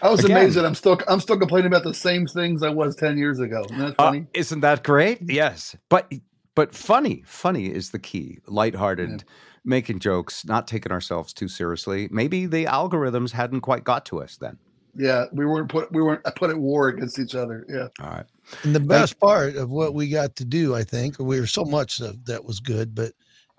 I was Again. amazed that I'm still I'm still complaining about the same things I was ten years ago. Isn't that Uh, funny? isn't that great? Yes, but but funny, funny is the key. Lighthearted, making jokes, not taking ourselves too seriously. Maybe the algorithms hadn't quite got to us then. yeah, we weren't put we weren't put at war against each other. Yeah. All right. And the best part of what we got to do, I think, we were so much of that was good, but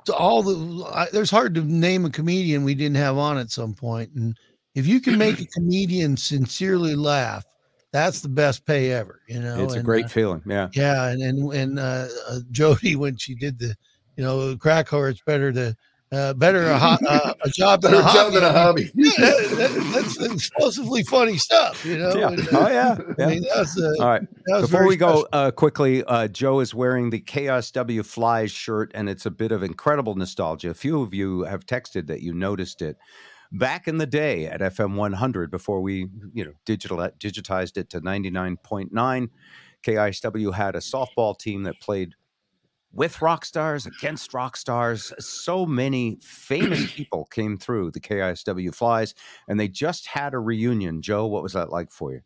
to all the I, there's hard to name a comedian we didn't have on at some point. point, and if you can make a comedian sincerely laugh, that's the best pay ever. You know, it's a great uh, feeling. Yeah. yeah, and and and uh, uh, Jody when she did the, you know, crack whore, it's better to. Uh, better a, ho- uh, a job than a job hobby. than a hobby. Yeah, that- that- that's explosively funny stuff, you know. Yeah. and, uh, Oh yeah. I mean, that's uh, All right. that was Before very we go special. uh, quickly, uh, Joe is wearing the KISW Flies shirt, and it's a bit of incredible nostalgia. A few of you have texted that you noticed it back in the day at FM 100 before we, you know, digital digitized it to 99.9. KISW had a softball team that played with rock stars against rock stars. So many famous people came through the KISW Flies, and they just had a reunion. Joe, what was that like for you?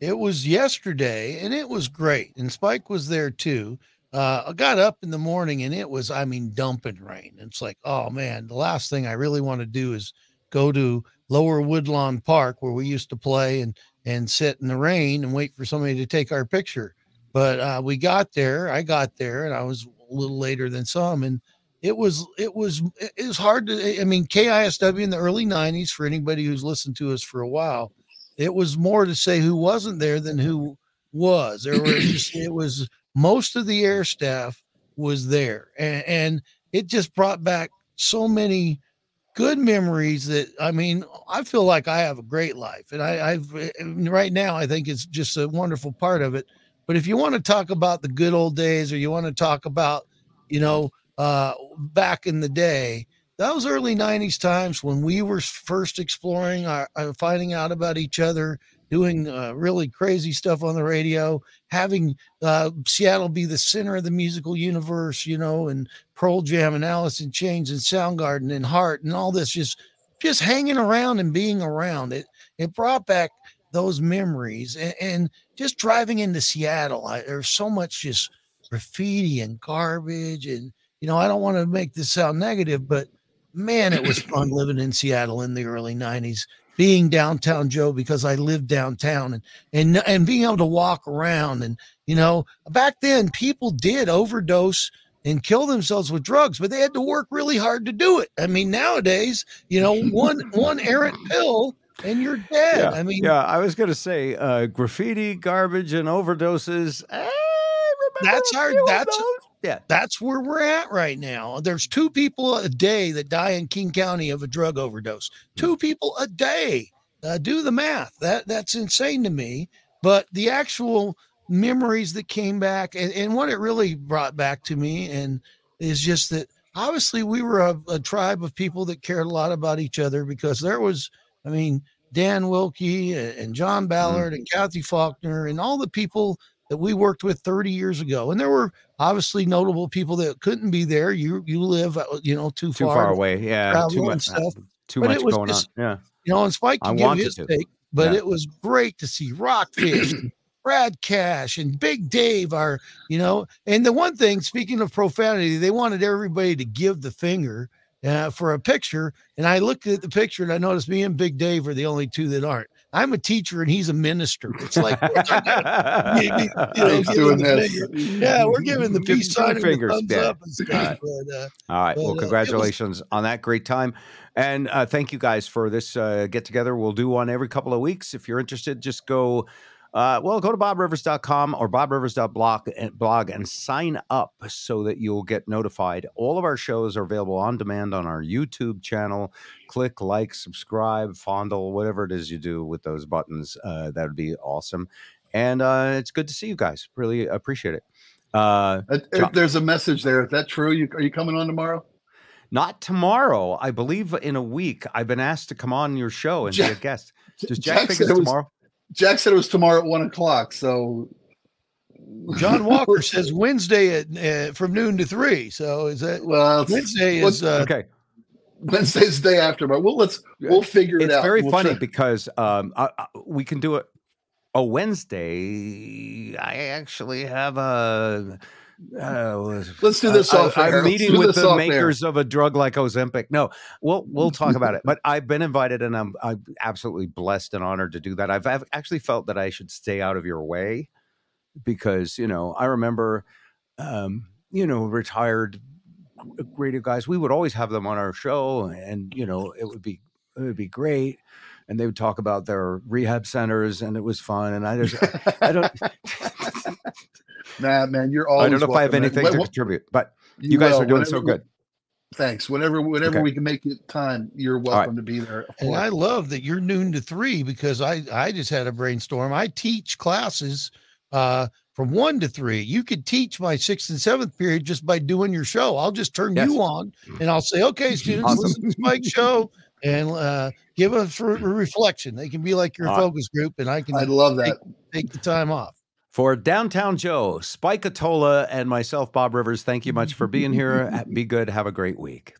It was yesterday and it was great. And Spike was there too. Uh, I got up in the morning and it was, I mean, dumping rain. It's like, oh man, the last thing I really want to do is go to Lower Woodland Park where we used to play and and sit in the rain and wait for somebody to take our picture. But uh, we got there. I got there and I was a little later than some. And it was it was it was hard to i mean kisw in the early 90s for anybody who's listened to us for a while it was more to say who wasn't there than who was there were just, it was most of the air staff was there and, and it just brought back so many good memories that i mean i feel like i have a great life and i i've eh, right now i think it's just a wonderful part of it but if you want to talk about the good old days or you want to talk about you know uh, back in the day, those early 90s times when we were first exploring, our, uh, finding out about each other, doing uh, really crazy stuff on the radio, having uh, Seattle be the center of the musical universe, you know, and Pearl Jam and Alice in Chains and Soundgarden and Heart and all this, just just hanging around and being around it. It brought back those memories and, and just driving into Seattle. I, there's so much just graffiti and garbage and you know, I don't want to make this sound negative, but man, it was fun living in Seattle in the early 90s, being downtown Joe because I lived downtown and and and being able to walk around and you know, back then people did overdose and kill themselves with drugs, but they had to work really hard to do it. I mean, nowadays, you know, one one errant pill and you're dead. Yeah, I mean, yeah, I was going to say uh, graffiti, garbage, and overdoses. Eh, that's our that's. Yeah. That's where we're at right now. There's two people a day that die in King County of a drug overdose. Two people a day. Uh, do the math. That that's insane to me. But the actual memories that came back and, and what it really brought back to me and is just that obviously we were a, a tribe of people that cared a lot about each other because there was, I mean, Dan Wilkie and, John Ballard mm-hmm. and Kathy Faulkner and all the people that we worked with 30 years ago. And there were obviously notable people that couldn't be there. You you live uh, you know too, too far, far away. Yeah, too much stuff. Too but much going just, on. Yeah, you know, and Spike can give his to. take, but yeah. it was great to see Rockfish. Brad Cash and Big Dave are, you know, and the one thing, speaking of profanity, they wanted everybody to give the finger uh, for a picture. And I looked at the picture and I noticed me and Big Dave are the only two that aren't. I'm a teacher and he's a minister. It's like, you know, doing this. yeah, we're giving the peace sign fingers, thumbs up and stuff. But, uh, All right. But, well, congratulations uh, was, on that great time. And uh, thank you guys for this uh, get together. We'll do one every couple of weeks. If you're interested, just go uh, well, go to bobrivers.com or bobrivers.blog and, blog and sign up so that you'll get notified. All of our shows are available on demand on our YouTube channel. Click, like, subscribe, fondle, whatever it is you do with those buttons. Uh, that would be awesome. And uh, it's good to see you guys. Really appreciate it. Uh, There's a message there. Is that true? You, are you coming on tomorrow? Not tomorrow. I believe in a week. I've been asked to come on your show and Jack, be a guest. Does Jack, Jack think it's tomorrow? Jack said it was tomorrow at one o'clock. So John Walker says Wednesday at uh, from noon to three. So is that well? Wednesday is uh, okay. Wednesday's the day after, but we'll let's we'll figure it it's out. It's very we'll funny try. because um, I, I, we can do it. A Wednesday, I actually have a uh, Let's do this off I, am meeting with the makers air. of a drug like Ozempic. No, we'll we'll talk about it. But I've been invited, and I'm I'm absolutely blessed and honored to do that. I've, I've actually felt that I should stay out of your way because you know I remember, um, you know, retired radio guys. We would always have them on our show, and you know, it would be it would be great and they would talk about their rehab centers and it was fun and i just i don't Nah, man, you're all. I don't know if I have anything to contribute, but you, you guys will. are doing whenever, so good. Thanks. Whenever, whenever okay. we can make it time, you're welcome right. to be there. And I love that you're noon to three because I I just had a brainstorm. I teach classes uh, from one to three. You could teach my sixth and seventh period just by doing your show. I'll just turn yes. you on and I'll say, okay, students, awesome. listen to Mike's show and uh, give us a reflection. They can be like your focus group, and I can. I love that. Take, take the time off. For Downtown Joe, Spike Atola, and myself, Bob Rivers, thank you much for being here. Be good. Have a great week.